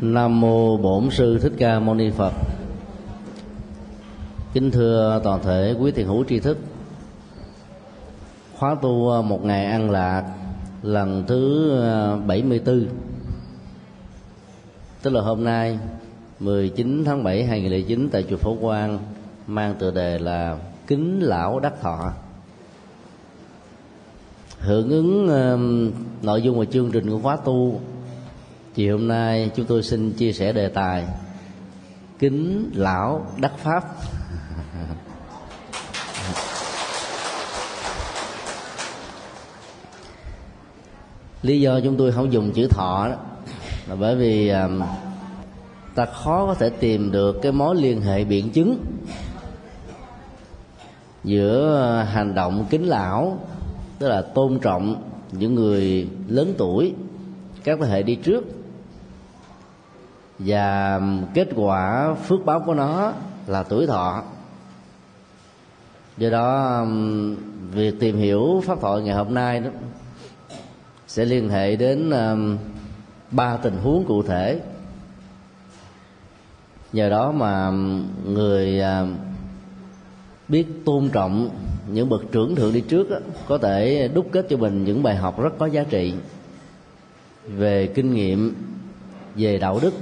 Nam mô Bổn sư Thích Ca Mâu Ni Phật. Kính thưa toàn thể quý thiền hữu tri thức. Khóa tu à, một ngày ăn lạc lần thứ à, 74 tức là hôm nay 19 tháng 7 2009 tại chùa Phổ Quang mang tựa đề là kính lão đắc thọ hưởng ứng à, nội dung và chương trình của khóa tu chiều hôm nay chúng tôi xin chia sẻ đề tài kính lão đắc pháp. Lý do chúng tôi không dùng chữ thọ đó là bởi vì um, ta khó có thể tìm được cái mối liên hệ biện chứng giữa uh, hành động kính lão tức là tôn trọng những người lớn tuổi các thế hệ đi trước và kết quả phước báo của nó là tuổi thọ. Do đó um, việc tìm hiểu pháp thoại ngày hôm nay đó sẽ liên hệ đến um, ba tình huống cụ thể. Nhờ đó mà um, người biết tôn trọng những bậc trưởng thượng đi trước đó, có thể đúc kết cho mình những bài học rất có giá trị về kinh nghiệm về đạo đức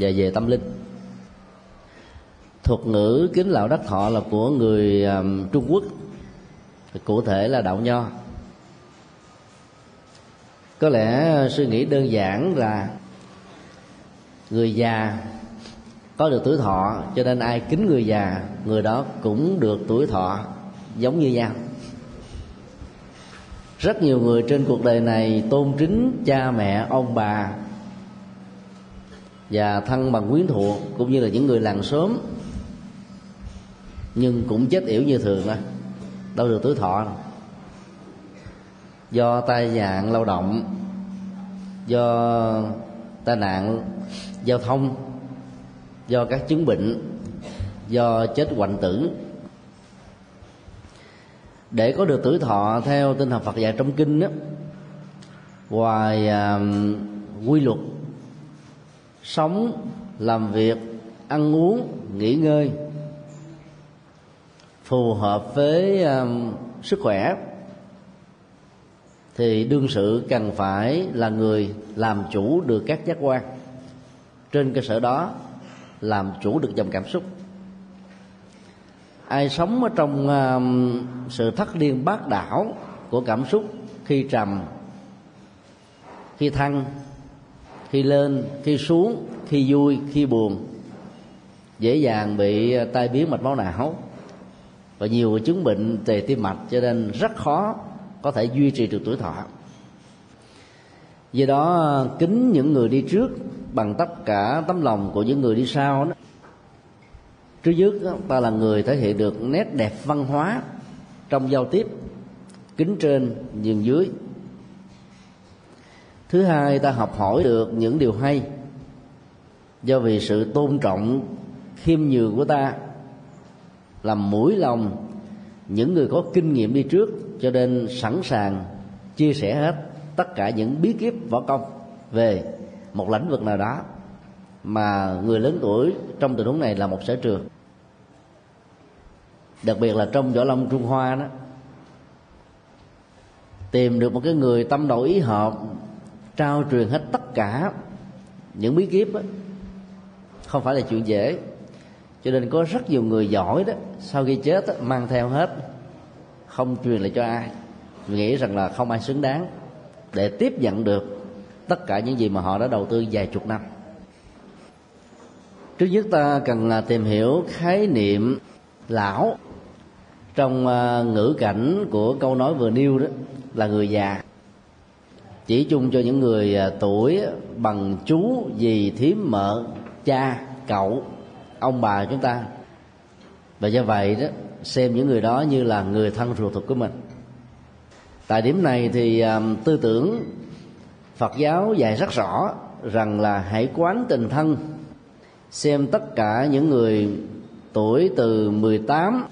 và về tâm linh. Thuật ngữ kính lão đắc thọ là của người um, trung quốc. Cụ thể là đạo nho. Có lẽ suy nghĩ đơn giản là người già có được tuổi thọ cho nên ai kính người già người đó cũng được tuổi thọ giống như nhau. Rất nhiều người trên cuộc đời này tôn kính cha mẹ ông bà và thân bằng quyến thuộc cũng như là những người làng xóm nhưng cũng chết yểu như thường thôi đâu được tuổi thọ đâu. do tai nạn lao động do tai nạn giao thông do các chứng bệnh do chết hoạn tử để có được tuổi thọ theo tinh thần Phật dạy trong kinh đó ngoài uh, quy luật sống làm việc ăn uống nghỉ ngơi. Phù hợp với um, sức khỏe. Thì đương sự cần phải là người làm chủ được các giác quan. Trên cơ sở đó làm chủ được dòng cảm xúc. Ai sống ở trong um, sự thất điên bát đảo của cảm xúc khi trầm khi thăng khi lên, khi xuống, khi vui, khi buồn. Dễ dàng bị ờ, tai biến mạch máu não. Và nhiều chứng bệnh về tim mạch, cho nên rất khó có thể duy trì được tuổi thọ. Do đó, kính những người đi trước bằng tất cả tấm lòng của những người đi sau đó. Trước nhất ờ, ta là người thể hiện được nét đẹp văn hóa trong giao tiếp, kính trên, nhường dưới thứ hai, ta học hỏi được những điều hay. Do vì sự tôn trọng, khiêm nhường của ta, làm mũi lòng những người có kinh nghiệm đi trước, cho nên sẵn sàng chia sẻ hết tất cả những bí kíp võ công về một lĩnh vực nào đó mà người lớn tuổi trong tình huống này là một sở trường. Đặc biệt là trong võ lâm trung hoa đó, tìm được một cái người tâm đầu ý hợp trao truyền hết tất cả những bí kíp đó, không phải là chuyện dễ. Cho nên có rất nhiều người giỏi đó sau khi chết đó, mang theo hết không truyền lại cho ai. Nghĩ rằng là không ai xứng đáng để tiếp nhận được tất cả những gì mà họ đã đầu tư vài chục năm. Trước nhất ta cần là tìm hiểu khái niệm lão. Trong à, ngữ cảnh của câu nói vừa nêu đó là người già chỉ chung cho những người à, tuổi bằng chú dì thím mợ cha cậu ông bà chúng ta. Và do vậy đó xem những người đó như là người thân ruột thịt của mình. Tại điểm này thì um, tư tưởng phật giáo dạy rất rõ rằng là hãy quán tình thân. Xem tất cả những người tuổi từ 18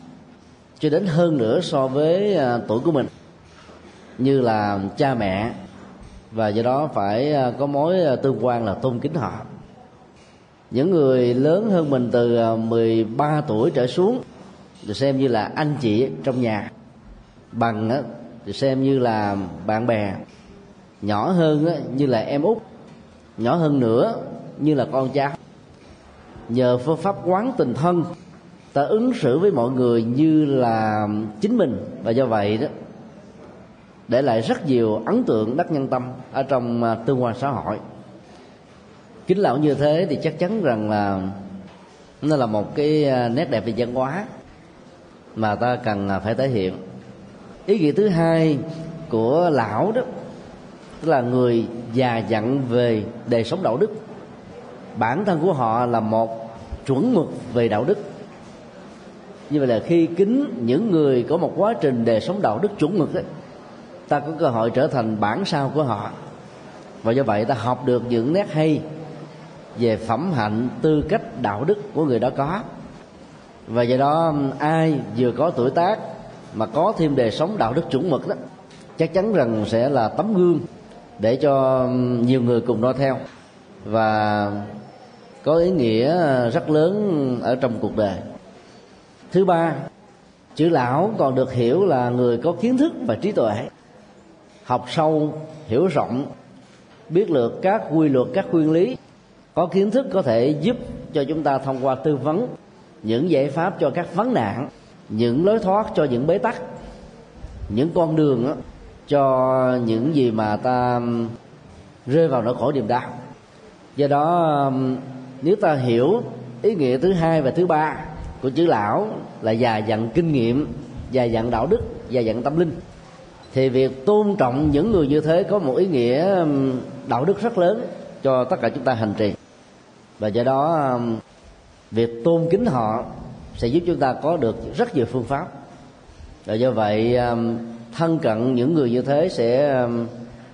cho đến hơn nữa so với uh, tuổi của mình. Như là cha mẹ và do đó phải à, có mối à, tương quan là tôn kính họ. Những người lớn hơn mình từ à, 13 tuổi trở xuống được xem như là anh chị trong nhà. Bằng thì xem như là bạn bè. Nhỏ hơn á, như là em út. Nhỏ hơn nữa như là con cháu. Nhờ phương pháp quán tình thân ta ứng xử với mọi người như là chính mình. Và do vậy đó để lại rất nhiều ấn tượng đắc nhân tâm ở trong à, tương quan xã hội. Kính lão như thế thì chắc chắn rằng là nó là một cái à, nét đẹp về văn hóa mà ta cần à, phải thể hiện. Ý nghĩa thứ hai của lão đó tức là người già dặn về đời sống đạo đức. Bản thân của họ là một chuẩn mực về đạo đức. Như vậy là khi kính những người có một quá trình đời sống đạo đức chuẩn mực ấy, ta có cơ hội trở thành bản sao của họ. Và do vậy ta học được những nét hay về phẩm hạnh, tư cách, đạo đức của người đó có. Và do đó, ai vừa có tuổi tác mà có thêm đời sống đạo đức chuẩn mực đó, chắc chắn rằng sẽ là tấm gương để cho nhiều người cùng noi theo. Và có ý nghĩa rất lớn ở trong cuộc đời. Thứ ba, chữ lão còn được hiểu là người có kiến thức và trí tuệ học sâu hiểu rộng biết được các quy luật các nguyên lý có kiến thức có thể giúp cho chúng ta thông qua tư vấn những giải pháp cho các vấn nạn những lối thoát cho những bế tắc những con đường đó, cho những gì mà ta rơi vào nỗi khổ niềm đau. Do đó nếu ta hiểu ý nghĩa thứ hai và thứ ba của chữ lão là già dặn kinh nghiệm già dặn đạo đức già dặn tâm linh thì việc tôn trọng những người như thế có một ý nghĩa đạo đức rất lớn cho tất cả chúng ta hành trì. Và do đó việc tôn kính họ sẽ giúp chúng ta có được rất nhiều phương pháp. Và do vậy thân cận những người như thế sẽ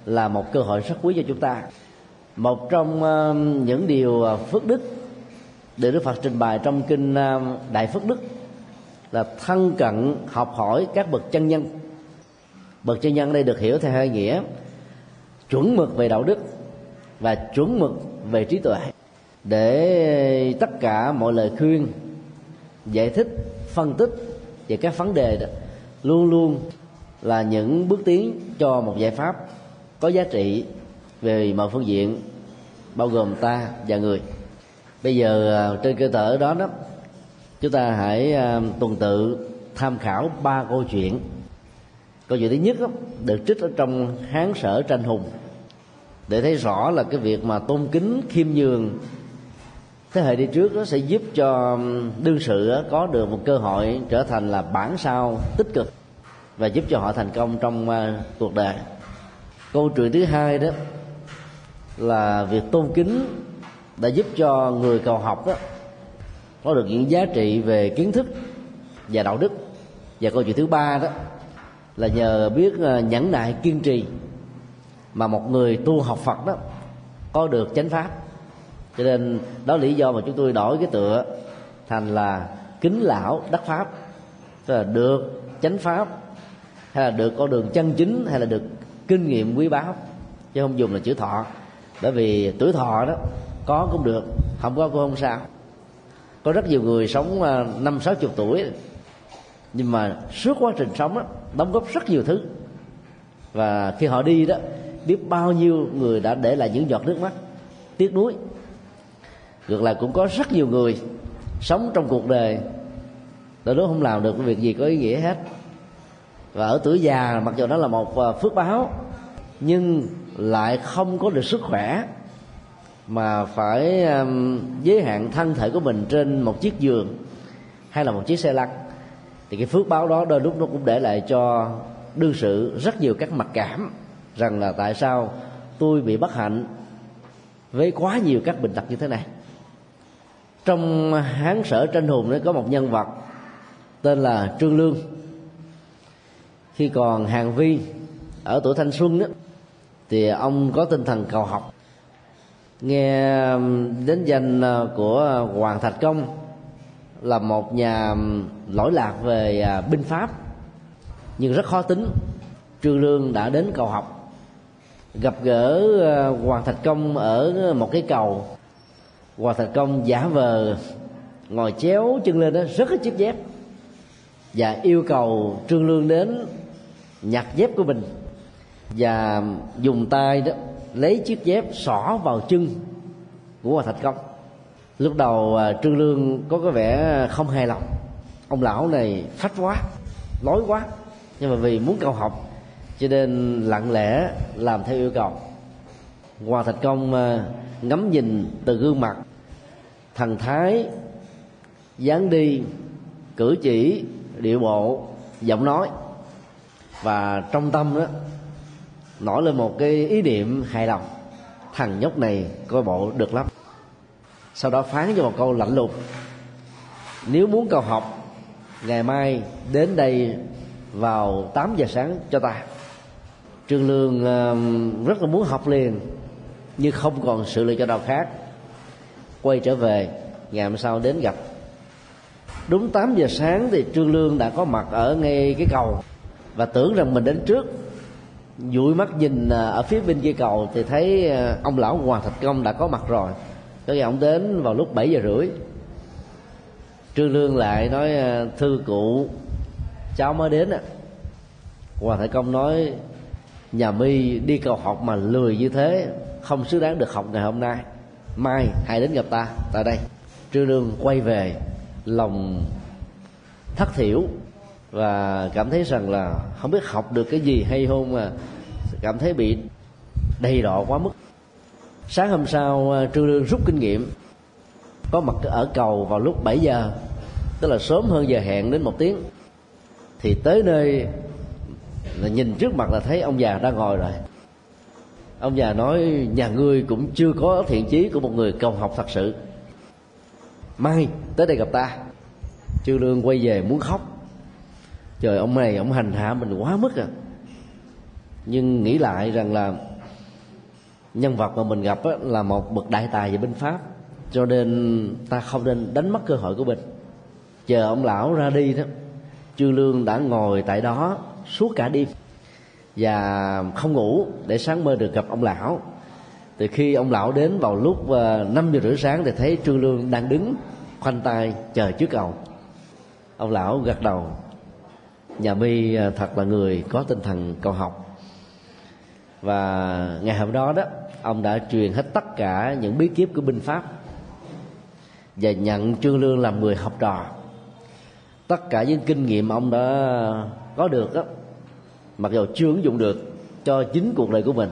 là một cơ hội rất quý cho chúng ta. Một trong những điều à, phước đức được Đức Phật trình bày trong kinh Đại Phước Đức là thân cận, học hỏi các bậc chân nhân bậc chân nhân đây được hiểu theo hai nghĩa. Chuẩn mực về đạo đức và chuẩn mực về trí tuệ. Để tất cả mọi lời khuyên, giải thích, phân tích về các vấn đề đó, luôn luôn là những bước tiến cho một giải pháp có giá trị về mọi phương diện, bao gồm ta và người. Bây giờ à, trên cơ sở đó đó, chúng ta hãy à, tuần tự tham khảo ba câu chuyện câu chuyện thứ nhất đó, được trích ở trong hán sở tranh hùng để thấy rõ là cái việc mà tôn kính khiêm nhường thế hệ đi trước nó sẽ giúp cho đương sự có được một cơ hội trở thành là bản sao tích cực và giúp cho họ thành công trong ờ, cuộc đời. Câu chuyện thứ hai đó là việc tôn kính đã giúp cho người cầu học đó có được những giá trị về kiến thức và đạo đức. Và câu chuyện thứ ba đó là nhờ biết ờ, nhẫn nại kiên trì mà một người tu học Phật đó có được chánh pháp. Cho nên đó là lý do mà chúng tôi đổi cái tựa thành là kính lão đắc pháp. Tức là được chánh pháp hay là được con đường chân chính hay là được kinh nghiệm quý báu chứ không dùng là chữ thọ. Bởi vì tuổi thọ đó có cũng được không có cũng không sao. Có rất nhiều người sống ờ, năm sáu chục tuổi. Nhưng mà suốt quá trình sống đó, đóng góp rất nhiều thứ. Và khi họ đi đó biết bao nhiêu người đã để lại những giọt nước mắt tiếc nuối. Ngược lại cũng có rất nhiều người sống trong cuộc đời đôi lúc không làm được cái việc gì có ý nghĩa hết. Và ở tuổi già mặc dù đó là một à, phước báo nhưng lại không có được sức khỏe mà phải um, giới hạn thân thể của mình trên một chiếc giường hay là một chiếc xe lăn thì cái phước báo đó đôi lúc nó cũng để lại cho đương sự rất nhiều các mặc cảm rằng là tại sao tôi bị bất hạnh với quá nhiều các bệnh tật như thế này. Trong hán sở tranh hùng nó có một nhân vật tên là trương lương. Khi còn hàng vi ở tuổi thanh xuân đó, thì ông có tinh thần cầu học. Nghe đến danh ờ, của hoàng thạch công là một nhà lỗi lạc về à, binh pháp. Nhưng rất khó tính trương lương đã đến cầu học, gặp gỡ à, hoàng thạch công ở một cái cầu. Hoàng thạch công giả vờ ngồi chéo chân lên đó, rất là chiếc dép, và yêu cầu trương lương đến nhặt dép của mình, và dùng tay đó lấy chiếc dép xỏ vào chân của Hoàng thạch công lúc đầu à, trương lương có cái vẻ không hài lòng. Ông lão này phách quá, lối quá. Nhưng mà vì muốn cầu học, cho nên lặng lẽ làm theo yêu cầu. Hòa thạch công à, ngắm nhìn từ gương mặt. Thần thái dáng đi, cử chỉ, điệu bộ, giọng nói. Và trong tâm đó, nổi lên một cái ý niệm hài lòng. Thằng nhóc này coi bộ được lắm sau đó phán cho một câu lạnh lùng. Nếu muốn cầu học, ngày mai đến đây vào 8 giờ sáng cho ta. Trương lương um, rất là muốn học liền, nhưng không còn sự lựa chọn nào khác. Quay trở về, ngày hôm sau đến gặp. Đúng 8 giờ sáng thì trương lương đã có mặt ở ngay cái cầu và tưởng rằng mình đến trước. Dụi mắt nhìn à, ở phía bên kia cầu thì thấy à, ông lão hoàng thạch công đã có mặt rồi có ông đến vào lúc 7 giờ rưỡi. Trương lương lại nói ờ, thư cụ, cháu mới đến á hoàng thái công nói, nhà mi đi cầu học mà lười như thế, không xứng đáng được học ngày hôm nay. Mai hãy đến gặp ta tại đây. Trương lương quay về, lòng thất thiểu và cảm thấy rằng là không biết học được cái gì hay không mà cảm thấy bị đầy đọ quá mức sáng hôm sau ờ, trương lương rút kinh nghiệm, có mặt ở cầu vào lúc 7 giờ, tức là sớm hơn giờ hẹn đến một tiếng. Thì tới nơi là nhìn trước mặt là thấy ông già đang ngồi rồi. Ông già nói, nhà ngươi cũng chưa có thiện chí của một người cầu học thật sự. Mai, tới đây gặp ta. Trương lương quay về muốn khóc. Trời, ông này, ông hành hạ mình quá mức à. Nhưng nghĩ lại rằng là nhân vật mà mình gặp là một bậc đại tài về binh pháp. Cho nên ta không nên đánh mất cơ hội của mình. Chờ ông lão ra đi đó chư lương đã ngồi tại đó suốt cả đêm và không ngủ để sáng mơ được gặp ông lão. Từ khi ông lão đến vào lúc ờ, năm giờ rưỡi sáng thì thấy trương lương đang đứng khoanh tay chờ trước cầu ông lão gật đầu. Nhà mi ờ, thật là người có tinh thần cầu học. Và ngày hôm đó đó ông đã truyền hết tất cả những bí kíp của binh pháp và nhận trương lương làm người học trò. Tất cả những kinh nghiệm ông đã có được đó mặc dù chưa ứng dụng được cho chính cuộc đời của mình,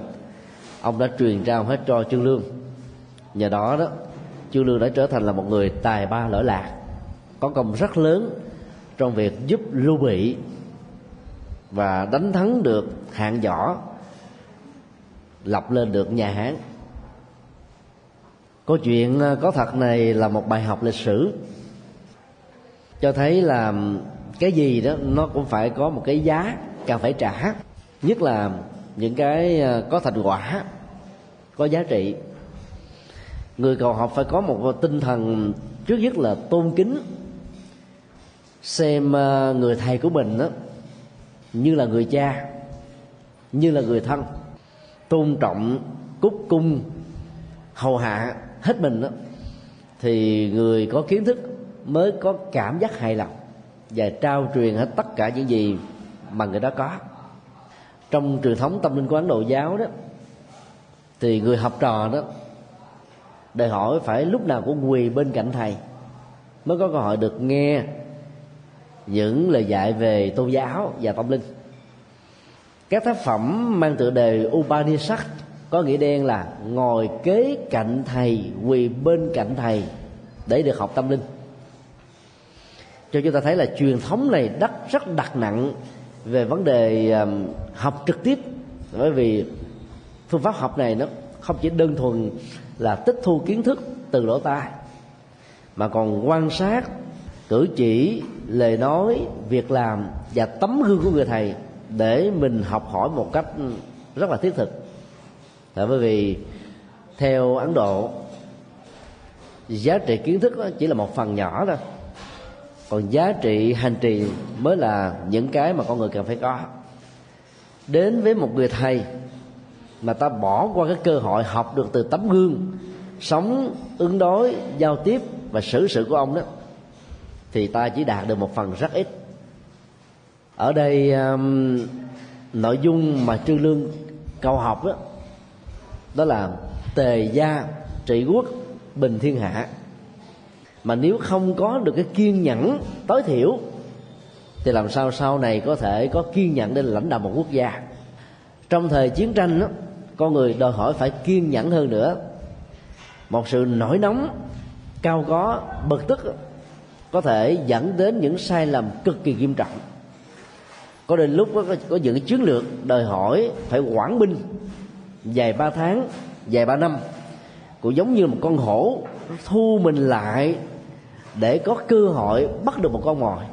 ông đã truyền trao hết cho trương lương. Nhờ đó đó, trương lương đã trở thành là một người tài ba lỗi lạc, có công rất lớn trong việc giúp lưu bị và đánh thắng được hạng võ lập lên được nhà hán. Câu chuyện ờ, có thật này là một bài học lịch sử, cho thấy là cái gì đó nó cũng phải có một cái giá cần phải trả. Nhất là những cái ờ, có thành quả, có giá trị. Người cầu học phải có một tinh thần trước nhất là tôn kính, xem ờ, người thầy của mình đó như là người cha, như là người thân tôn trọng, cúc cung, hầu hạ hết mình đó, thì người có kiến thức mới có cảm giác hài lòng và trao truyền hết tất cả những gì mà người đó có. Trong truyền thống tâm linh của ấn độ giáo đó, thì người học trò đó, đòi hỏi phải lúc nào cũng quỳ bên cạnh thầy mới có cơ hội được nghe những lời dạy về tôn giáo và tâm linh các tác phẩm mang tựa đề Upanishad có nghĩa đen là ngồi kế cạnh thầy, quỳ bên cạnh thầy. Để được học tâm linh. Cho chúng ta thấy là truyền thống này đắt rất đặt nặng về vấn đề học trực tiếp. Bởi vì phương pháp học này nó không chỉ đơn thuần là tích thu kiến thức từ lỗ tai, mà còn quan sát, cử chỉ, lời nói, việc làm và tấm gương của người thầy để mình học hỏi một cách rất là thiết thực. Tại bởi vì theo ấn độ, giá trị kiến thức chỉ là một phần nhỏ thôi. Còn giá trị hành trì mới là những cái mà con người cần phải có. Đến với một người thầy mà ta bỏ qua cái cơ hội học được từ tấm gương, sống ứng đối, giao tiếp và xử sự của ông đó, thì ta chỉ đạt được một phần rất ít ở đây um, nội dung mà trương lương cầu học đó đó là tề gia trị quốc bình thiên hạ. Mà nếu không có được cái kiên nhẫn tối thiểu thì làm sao sau này có thể có kiên nhẫn để lãnh đạo một quốc gia? Trong thời chiến tranh đó, con người đòi hỏi phải kiên nhẫn hơn nữa. Một sự nổi nóng cao có bực tức có thể dẫn đến những sai lầm cực kỳ nghiêm trọng có đến lúc có, có những chiến lược đòi hỏi phải quản binh dài ba tháng dài ba năm. Cũng giống như một con hổ thu mình lại để có cơ hội bắt được một con mồi.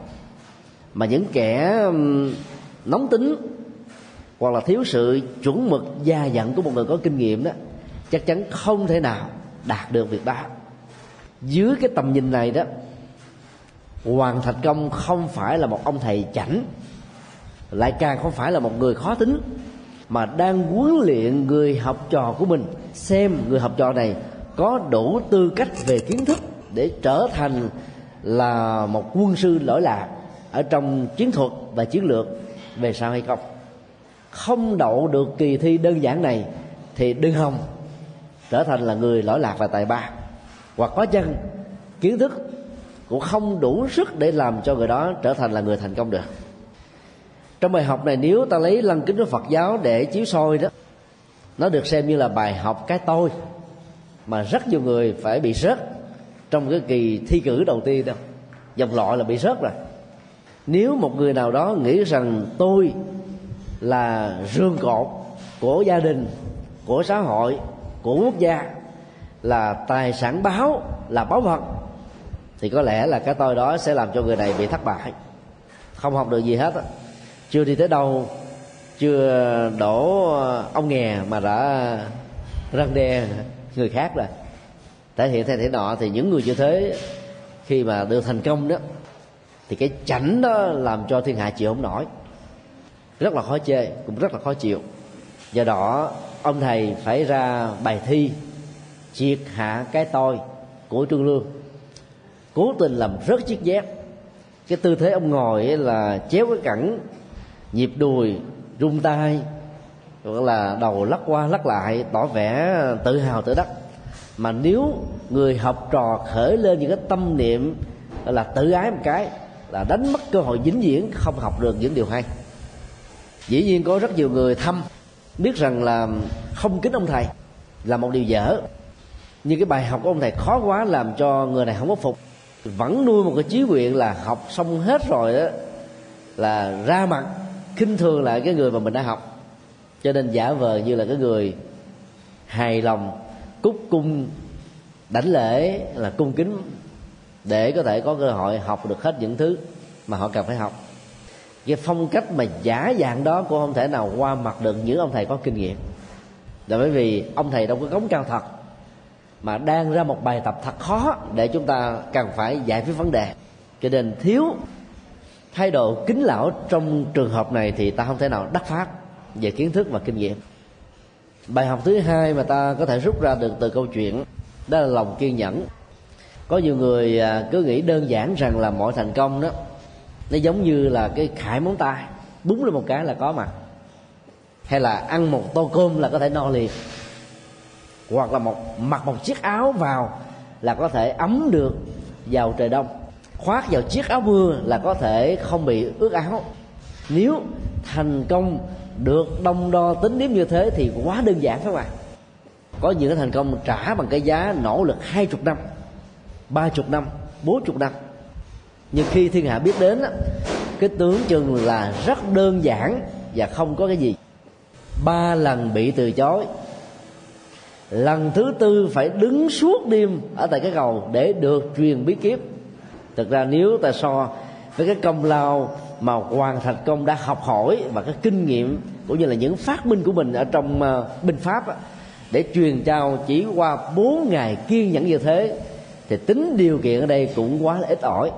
Mà những kẻ nóng tính hoặc là thiếu sự chuẩn mực gia dặn của một người có kinh nghiệm đó chắc chắn không thể nào đạt được việc đó. Dưới cái tầm nhìn này đó hoàng thành công không phải là một ông thầy chảnh lại càng không phải là một người khó tính, mà đang huấn luyện người học trò của mình. Xem người học trò này có đủ tư cách về kiến thức để trở thành là một quân sư lỗi lạc ở trong chiến thuật và chiến lược về sau hay không. Không đậu được kỳ thi đơn giản này thì đừng hòng trở thành là người lỗi lạc và tài ba. Hoặc có chân kiến thức cũng không đủ sức để làm cho người đó trở thành là người thành công được trong bài học này, nếu ta lấy lăng kính của phật giáo để chiếu soi đó, nó được xem như là bài học cái tôi mà rất nhiều người phải bị rớt trong cái kỳ thi cử đầu tiên đâu dòng loại là bị rớt rồi. Nếu một người nào đó nghĩ rằng tôi là rương cột của gia đình, của xã hội, của quốc gia, là tài sản báo, là báo vật, thì có lẽ là cái tôi đó sẽ làm cho người này bị thất bại. Không học được gì hết á chưa đi tới đâu, chưa đổ ờ, ông nghè mà đã răng đe người khác rồi. Thể hiện theo thế nọ thì những người như thế, khi mà được thành công đó, thì cái chảnh đó làm cho thiên hạ chịu không nổi. Rất là khó chê, cũng rất là khó chịu. Do đó, ông thầy phải ra bài thi, triệt hạ cái tôi của trương lương. Cố tình làm rớt chiếc dép. Cái tư thế ông ngồi là chéo cái cẳng nhịp đùi rung tay hoặc là đầu lắc qua lắc lại, tỏ vẻ tự hào tự đắc. Mà nếu người học trò khởi lên những cái tâm niệm là tự ái một cái, là đánh mất cơ hội vĩnh viễn, không học được những điều hay. Dĩ nhiên có rất nhiều người thăm biết rằng là không kính ông thầy là một điều dở. Nhưng cái bài học của ông thầy khó quá làm cho người này không có phục. Vẫn nuôi một cái chí nguyện là học xong hết rồi đó là ra mặt khinh thường lại cái người mà mình đã học. Cho nên giả vờ như là cái người hài lòng, cúc cung, đảnh lễ là cung kính để có thể có cơ hội học được hết những thứ mà họ cần phải học. Cái phong cách mà giả dạng đó cũng không thể nào qua mặt được những ông thầy có kinh nghiệm. Là bởi vì ông thầy đâu có cống cao thật, mà đang ra một bài tập thật khó để chúng ta cần phải giải quyết vấn đề. Cho nên thiếu thái độ kính lão trong trường hợp này thì ta không thể nào đắc pháp về kiến thức và kinh nghiệm. Bài học thứ hai mà ta có thể rút ra được từ câu chuyện, đó là lòng kiên nhẫn. Có nhiều người à, cứ nghĩ đơn giản rằng là mọi thành công đó, nó giống như là cái khải móng tay, búng lên một cái là có mặt hay là ăn một tô cơm là có thể no liền. Hoặc là một, mặc một chiếc áo vào là có thể ấm được vào trời đông khoác vào chiếc áo mưa là có thể không bị ướt áo. Nếu thành công được đông đo tính điểm như thế thì quá đơn giản các bạn có những cái thành công trả bằng cái giá nỗ lực hai chục năm, ba chục năm, bốn chục năm. Nhưng khi thiên hạ biết đến cái tướng chừng là rất đơn giản và không có cái gì. Ba lần bị từ chối. Lần thứ tư phải đứng suốt đêm ở tại cái cầu để được truyền bí kíp thực ra nếu ta so với cái công lao mà hoàng thành công đã học hỏi và cái kinh nghiệm cũng như là những phát minh của mình ở trong ờ, uh, binh pháp á, để truyền trao chỉ qua bốn ngày kiên nhẫn như thế thì tính điều kiện ở đây cũng quá là ít ỏi.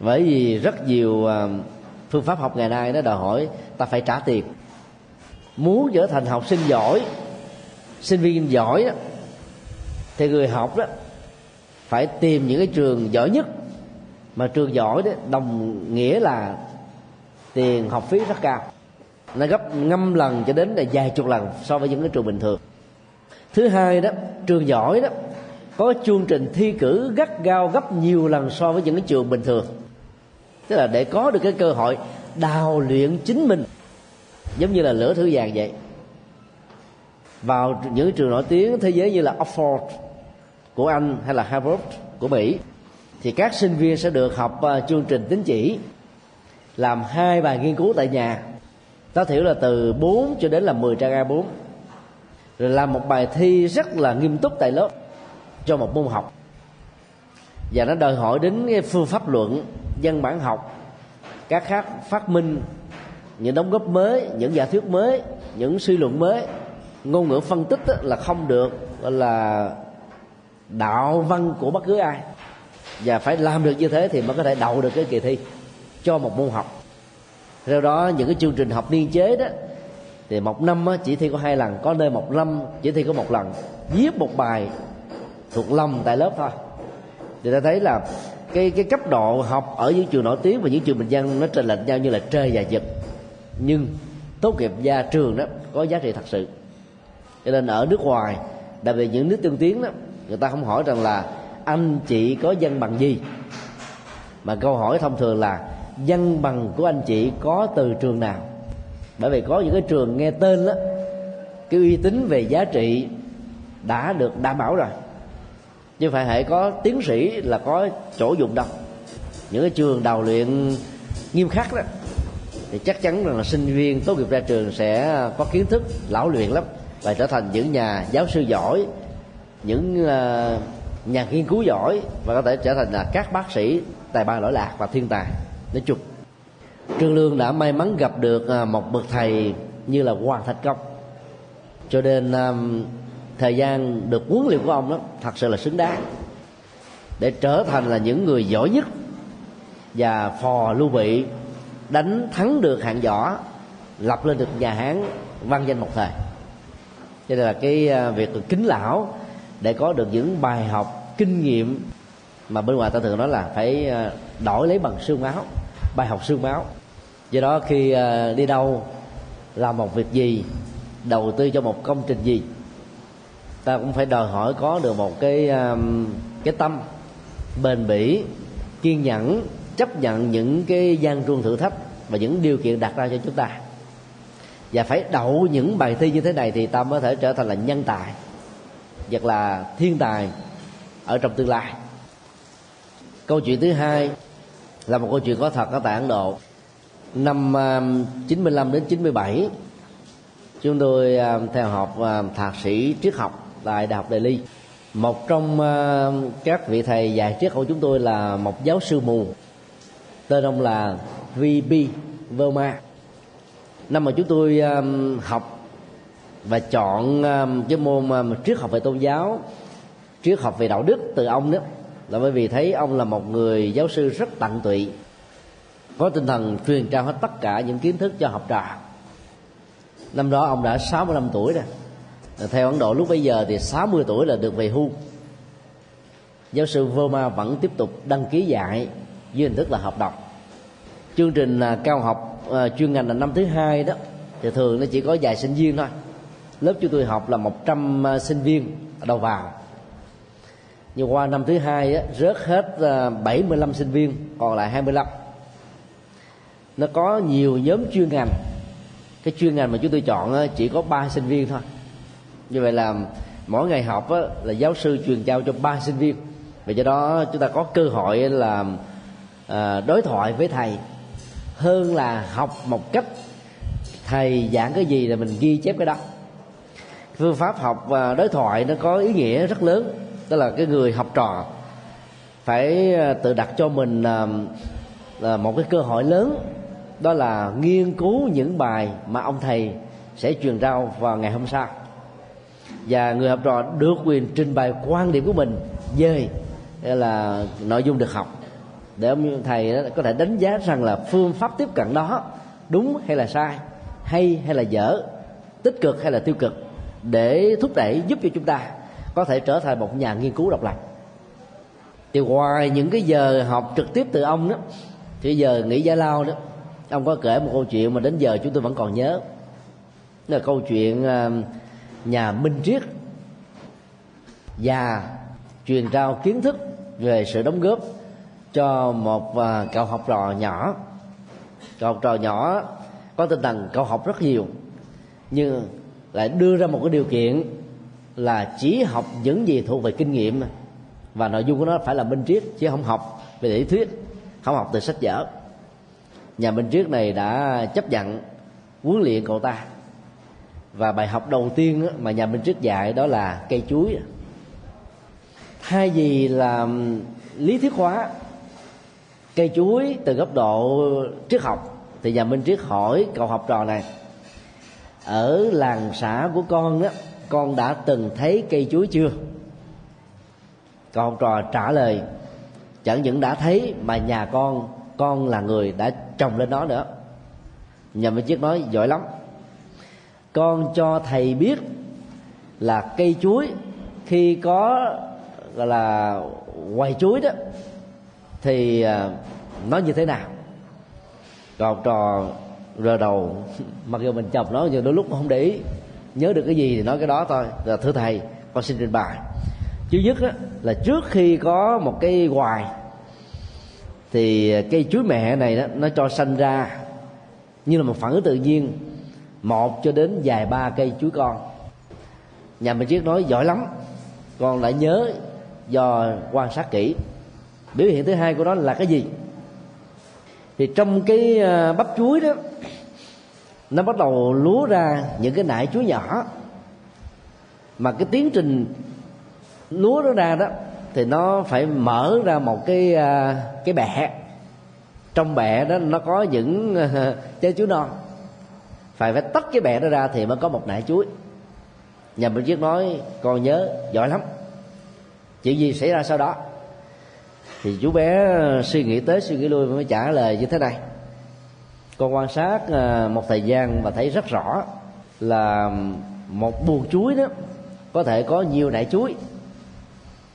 Bởi vì rất nhiều uh, phương pháp học ngày nay nó đòi hỏi ta phải trả tiền. Muốn trở thành học sinh giỏi sinh viên giỏi thì người học đó phải tìm những cái trường giỏi nhất. Mà trường giỏi đó, đồng nghĩa là tiền học phí rất cao. Nó gấp năm lần cho đến là vài chục lần so với những cái trường bình thường. Thứ hai đó, trường giỏi đó, có chương trình thi cử gắt gao gấp nhiều lần so với những cái trường bình thường. Tức là để có được cái cơ hội đào luyện chính mình, giống như là lửa thứ vàng vậy. Vào những trường nổi tiếng thế giới như là Oxford của Anh hay là Harvard, của Mỹ, thì các sinh viên sẽ được học ờ, chương trình tín chỉ, làm hai bài nghiên cứu tại nhà. Tối thiểu là từ 4 cho đến là 10 trang A4 rồi làm một bài thi rất là nghiêm túc tại lớp cho một môn học. Và nó đòi hỏi đến cái phương pháp luận, văn bản học, các khác phát minh những đóng góp mới, những giả thuyết mới, những suy luận mới. Ngôn ngữ phân tích là không được là đạo văn của bất cứ ai. Và phải làm được như thế thì mới có thể đậu được cái kỳ thi cho một môn học. Theo đó, những cái chương trình học niên chế đó, thì một năm chỉ thi có hai lần, có nơi một năm chỉ thi có một lần. Viết một bài thuộc lòng tại lớp thôi. Thì ta thấy là cái cái cấp độ học ở những trường nổi tiếng và những trường bình dân nó trên lệch nhau như là trời và giật nhưng tốt nghiệp ra trường đó có giá trị thật sự. Cho nên ở nước ngoài, đặc biệt những nước tiên tiến đó người ta không hỏi rằng là anh chị có dân bằng gì. Mà câu hỏi thông thường là dân bằng của anh chị có từ trường nào? Bởi vì có những cái trường nghe tên đó cái uy tín về giá trị đã được đảm bảo rồi. Chứ phải hệ có tiến sĩ là có chỗ dùng đâu. Những cái trường đào luyện nghiêm khắc đó, thì chắc chắn rằng là sinh viên tốt nghiệp ra trường sẽ có kiến thức, lão luyện lắm và trở thành những nhà giáo sư giỏi những uh, nhà nghiên cứu giỏi và có thể trở thành là các bác sĩ tài ba lỗi lạc và thiên tài. Nói chung trương lương đã may mắn gặp được ờ, một bậc thầy như là hoàng thạch công. Cho nên um, thời gian được huấn luyện của ông đó thật sự là xứng đáng để trở thành là những người giỏi nhất và phò lưu bị đánh thắng được hạng võ lập lên được nhà hán văn danh một thời. Cho nên là cái ờ, việc kính lão để có được những bài học, kinh nghiệm mà bên ngoài ta thường nói là phải ờ, đổi lấy bằng xương máu, bài học xương máu. Do đó khi ờ, đi đâu, làm một việc gì, đầu tư cho một công trình gì, ta cũng phải đòi hỏi có được một cái cái tâm bền bỉ, kiên nhẫn, chấp nhận những cái gian truân thử thách và những điều kiện đặt ra cho chúng ta. Và phải đậu những bài thi như thế này thì ta mới thể trở thành là nhân tài hoặc là thiên tài ở trong tương lai. Câu chuyện thứ hai là một câu chuyện có thật ở tại Ấn Độ. Năm à, 95 đến 97 chúng tôi à, theo học à, thạc sĩ triết học tại đại học Delhi. Một trong các vị thầy dạy triết của chúng tôi là một giáo sư mù, tên ông là V.B. Verma. Năm mà chúng tôi học và chọn um, cái môn um, triết học về tôn giáo triết học về đạo đức từ ông đó. Là bởi vì thấy ông là một người giáo sư rất tận tụy có tinh thần truyền trao hết tất cả những kiến thức cho học trò. Năm đó ông đã 65 tuổi rồi. Theo Ấn Độ lúc bây giờ thì 60 tuổi là được về hưu. Giáo sư Verma vẫn tiếp tục đăng ký dạy dưới hình thức là hợp đồng chương trình là cao học à, chuyên ngành là năm thứ hai đó. Thì thường nó chỉ có vài sinh viên thôi lớp chúng tôi học là 100 ờ, sinh viên đầu vào. Nhưng qua năm thứ hai á, rớt hết ờ, 75 sinh viên còn lại 25 nó có nhiều nhóm chuyên ngành. Cái chuyên ngành mà chúng tôi chọn á, chỉ có ba sinh viên thôi. Như vậy là mỗi ngày học á, là giáo sư truyền trao cho ba sinh viên. Vì do đó chúng ta có cơ hội là à, đối thoại với thầy hơn là học một cách thầy giảng cái gì là mình ghi chép cái đó phương pháp học và đối thoại nó có ý nghĩa rất lớn. Đó là cái người học trò phải à, tự đặt cho mình là một cái cơ hội lớn. Đó là nghiên cứu những bài mà ông thầy sẽ truyền rao vào ngày hôm sau. Và người học trò được quyền trình bày quan điểm của mình về à, là nội dung được học. Để ông thầy có thể đánh giá rằng là phương pháp tiếp cận đó đúng hay là sai, hay hay là dở, tích cực hay là tiêu cực để thúc đẩy giúp cho chúng ta có thể trở thành một nhà nghiên cứu độc lập. Thì ngoài những cái giờ học trực tiếp từ ông đó, thì giờ nghỉ giải lao đó, ông có kể một câu chuyện mà đến giờ chúng tôi vẫn còn nhớ. Đó là câu chuyện um, nhà minh triết và truyền trao kiến thức về sự đóng góp cho một à, cậu học trò nhỏ. Cậu học trò nhỏ có tinh thần cậu học rất nhiều, nhưng lại đưa ra một cái điều kiện là chỉ học những gì thuộc về kinh nghiệm. Và nội dung của nó phải là minh triết, chứ không học về lý thuyết, không học từ sách vở. Nhà minh triết này đã chấp nhận huấn luyện cậu ta. Và bài học đầu tiên mà nhà minh triết dạy đó là cây chuối. Thay vì là lý thuyết hóa cây chuối từ góc độ triết học, thì nhà minh triết hỏi cậu học trò này ở làng xã của con đó con đã từng thấy cây chuối chưa? Cậu trò trả lời, chẳng những đã thấy mà nhà con con là người đã trồng lên nó nữa. Nhà minh chiếc nói giỏi lắm. Con cho thầy biết là cây chuối khi có, gọi là quầy chuối đó, thì à, nó như thế nào? Còn trò rờ đầu. Mặc dù mình chọc nó nhưng đôi lúc không để ý. Nhớ được cái gì thì nói cái đó thôi. Là thưa thầy con xin trình bày. Thứ nhất á, là trước khi có một cái hoài thì cây chuối mẹ này đó, nó cho sanh ra như là một phản ứng tự nhiên một cho đến vài ba cây chuối con. Nhà mình chiếc nói giỏi lắm. Con lại nhớ do quan sát kỹ. Biểu hiện thứ hai của nó là cái gì? Thì trong cái ờ, bắp chuối đó, nó bắt đầu lúa ra những cái nải chuối nhỏ. Mà cái tiến trình lúa nó ra đó, thì nó phải mở ra một cái ờ, cái bẹ. Trong bẹ đó nó có những ờ, trái chuối non. Phải phải tách cái bẹ đó ra thì mới có một nải chuối. Nhà mình trước nói, con nhớ, giỏi lắm. Chuyện gì xảy ra sau đó? Thì chú bé ờ, suy nghĩ tới suy nghĩ lui mới trả lời như thế này. Con quan sát ờ, một thời gian và thấy rất rõ là một buồng chuối đó có thể có nhiều nải chuối.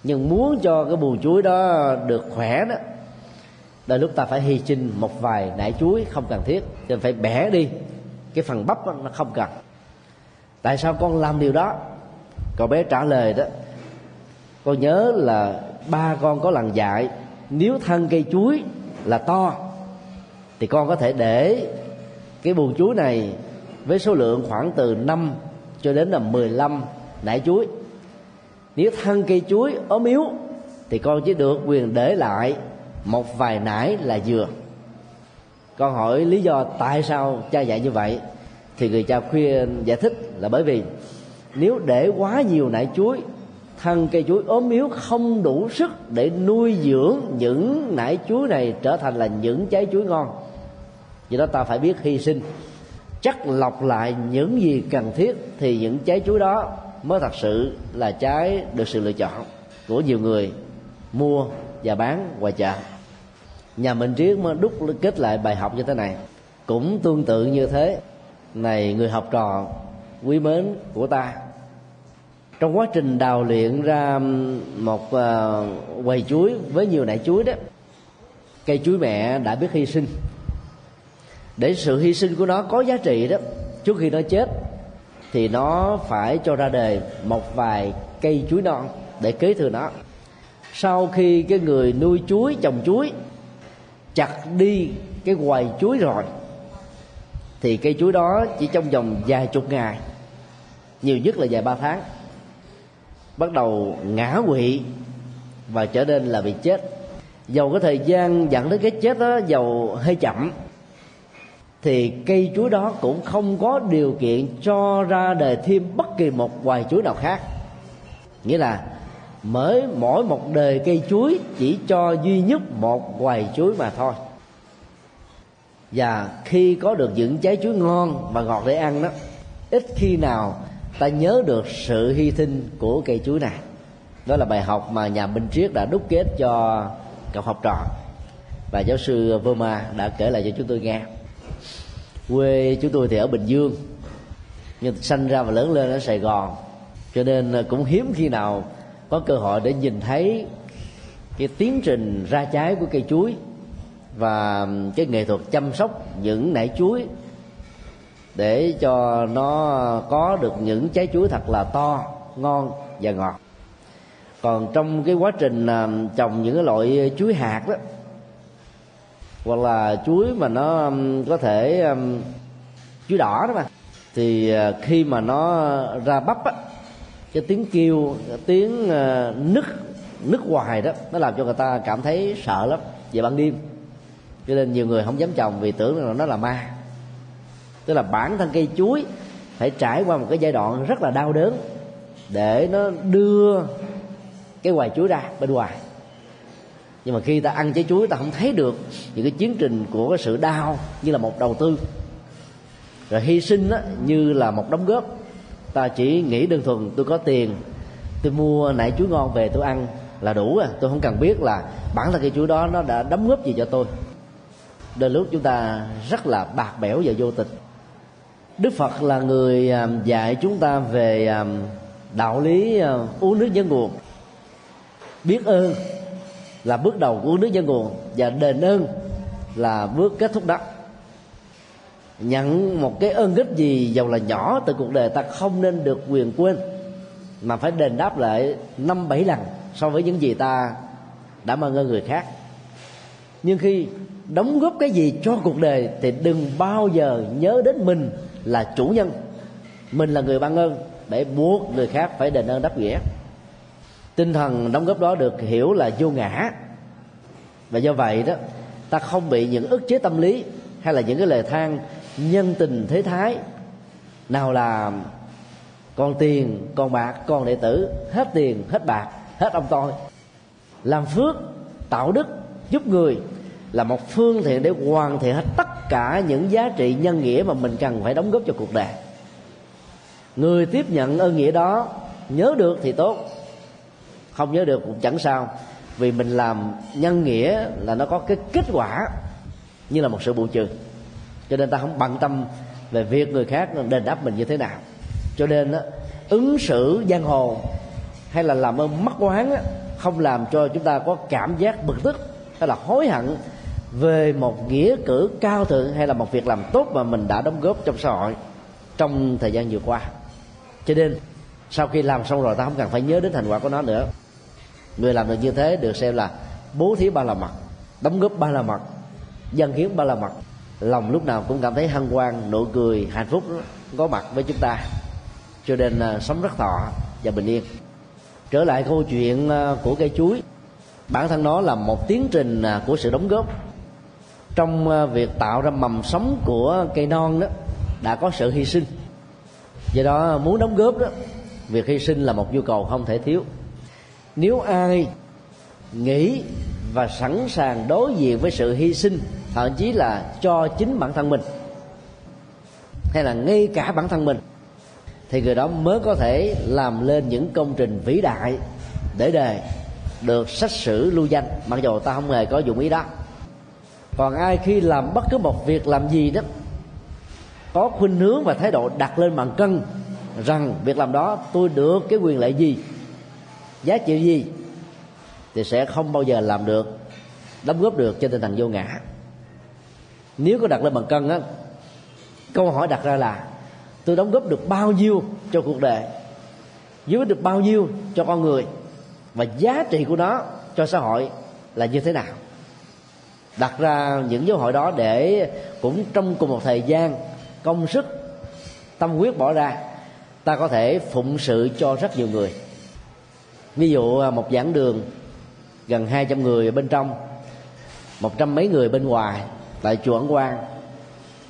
Nhưng muốn cho cái buồng chuối đó được khỏe đó đôi lúc ta phải hy sinh một vài nải chuối không cần thiết. Nên phải bẻ đi cái phần bắp đó, nó không cần. Tại sao con làm điều đó? Cậu bé trả lời đó con nhớ là ba con có lần dạy nếu thân cây chuối là to, thì con có thể để cái buồng chuối này với số lượng khoảng từ 5 cho đến là 15 nải chuối nếu thân cây chuối ốm yếu, thì con chỉ được quyền để lại một vài nải là dừa. con hỏi lý do tại sao cha dạy như vậy, thì người cha khuyên giải thích là bởi vì nếu để quá nhiều nải chuối thân cây chuối ốm yếu không đủ sức để nuôi dưỡng những nải chuối này trở thành là những trái chuối ngon. Vì đó ta phải biết hy sinh, chắc lọc lại những gì cần thiết thì những trái chuối đó mới thật sự là trái được sự lựa chọn của nhiều người mua và bán ngoài chợ nhà mình triết mới đúc kết lại bài học như thế này. Cũng tương tự như thế, này người học trò quý mến của ta trong quá trình đào luyện ra một uh, quầy chuối với nhiều nải chuối đó cây chuối mẹ đã biết hy sinh. Để sự hy sinh của nó có giá trị đó trước khi nó chết thì nó phải cho ra đời một vài cây chuối non để kế thừa nó. Sau khi cái người nuôi chuối trồng chuối chặt đi cái quầy chuối rồi thì cây chuối đó chỉ trong vòng vài chục ngày nhiều nhất là vài ba tháng bắt đầu ngã quỵ và trở nên là bị chết. Dầu cái thời gian dẫn đến cái chết đó dầu hơi chậm, thì cây chuối đó cũng không có điều kiện cho ra đời thêm bất kỳ một loài chuối nào khác. Nghĩa là mới mỗi một đời cây chuối chỉ cho duy nhất một loài chuối mà thôi. Và khi có được những trái chuối ngon và ngọt để ăn đó, ít khi nào ta nhớ được sự hy sinh của cây chuối này. Đó là bài học mà nhà minh triết đã đúc kết cho cậu học trò. Và giáo sư Verma đã kể lại cho chúng tôi nghe. Quê chúng tôi thì ở bình dương, nhưng sanh ra và lớn lên ở sài gòn, cho nên cũng hiếm khi nào có cơ hội để nhìn thấy cái tiến trình ra trái của cây chuối và cái nghệ thuật chăm sóc những nải chuối để cho nó có được những trái chuối thật là to, ngon và ngọt. Còn trong cái quá trình à, trồng những cái loại chuối hạt đó, hoặc là chuối mà nó có thể chuối đỏ đó mà, thì à, khi mà nó ra bắp á, cái tiếng kêu cái tiếng à, nứt nứt hoài đó, nó làm cho người ta cảm thấy sợ lắm về ban đêm. Cho nên nhiều người không dám trồng vì tưởng là nó là ma tức là bản thân cây chuối phải trải qua một cái giai đoạn rất là đau đớn để nó đưa cái hoài chuối ra bên ngoài. Nhưng mà khi ta ăn trái chuối ta không thấy được những cái chiến trình của cái sự đau như là một đầu tư. Rồi hy sinh đó, như là một đóng góp. Ta chỉ nghĩ đơn thuần tôi có tiền tôi mua nải chuối ngon về tôi ăn là đủ à tôi không cần biết là bản thân cây chuối đó nó đã đóng góp gì cho tôi. Đôi lúc chúng ta rất là bạc bẽo và vô tình đức phật là người à, dạy chúng ta về à, đạo lý à, uống nước nhớ nguồn. Biết ơn là bước đầu của uống nước nhớ nguồn và đền ơn là bước kết thúc đó. Nhận một cái ơn ích gì dầu là nhỏ từ cuộc đời ta không nên được quyền quên, mà phải đền đáp lại năm bảy lần so với những gì ta đã mang ơn người khác. Nhưng khi đóng góp cái gì cho cuộc đời thì đừng bao giờ nhớ đến mình là chủ nhân. Mình là người ban ơn để buộc người khác phải đền ơn đáp nghĩa. Tinh thần đóng góp đó được hiểu là vô ngã. Và do vậy đó, ta không bị những ức chế tâm lý hay là những cái lời than nhân tình thế thái. Nào là con tiền, con bạc, con đệ tử, hết tiền, hết bạc, hết ông tôi. Làm phước, tạo đức, giúp người là một phương tiện để hoàn thiện hết tất cả những giá trị nhân nghĩa mà mình cần phải đóng góp cho cuộc đời. Người tiếp nhận ơn nghĩa đó nhớ được thì tốt không nhớ được cũng chẳng sao vì mình làm nhân nghĩa là nó có cái kết quả như là một sự bù trừ. Cho nên ta không bận tâm về việc người khác đền đáp mình như thế nào. Cho nên đó, ứng xử giang hồ hay là làm ơn mắc oán á, không làm cho chúng ta có cảm giác bực tức hay là hối hận về một nghĩa cử cao thượng hay là một việc làm tốt mà mình đã đóng góp trong xã hội trong thời gian vừa qua. Cho nên sau khi làm xong rồi ta không cần phải nhớ đến thành quả của nó nữa. Người làm được như thế được xem là bố thí ba la mật đóng góp ba la mật dân hiến ba la mật. Lòng lúc nào cũng cảm thấy hân hoan nụ cười hạnh phúc có mặt với chúng ta. Cho nên uh, sống rất thọ và bình yên. Trở lại câu chuyện uh, của cây chuối. Bản thân nó là một tiến trình uh, của sự đóng góp trong ờ, việc tạo ra mầm sống của cây non đó, đã có sự hy sinh. Do đó, muốn đóng góp đó, việc hy sinh là một nhu cầu không thể thiếu. Nếu ai nghĩ và sẵn sàng đối diện với sự hy sinh, thậm chí là cho chính bản thân mình, hay là ngay cả bản thân mình, thì người đó mới có thể làm lên những công trình vĩ đại để đề, được sách sử lưu danh. Mặc dù ta không hề có dụng ý đó còn ai khi làm bất cứ một việc làm gì đó, có khuynh hướng và thái độ đặt lên bàn cân rằng việc làm đó tôi được cái quyền lợi gì, giá trị gì, thì sẽ không bao giờ làm được, đóng góp được trên tinh thần vô ngã. Nếu có đặt lên bàn cân á, câu hỏi đặt ra là tôi đóng góp được bao nhiêu cho cuộc đời giúp được bao nhiêu cho con người và giá trị của nó cho xã hội là như thế nào? Đặt ra những dấu hỏi đó để cũng trong cùng một thời gian công sức, tâm huyết bỏ ra, ta có thể phụng sự cho rất nhiều người. Ví dụ à, một giảng đường gần 200 người bên trong, một trăm mấy người bên ngoài tại chùa ẩn quan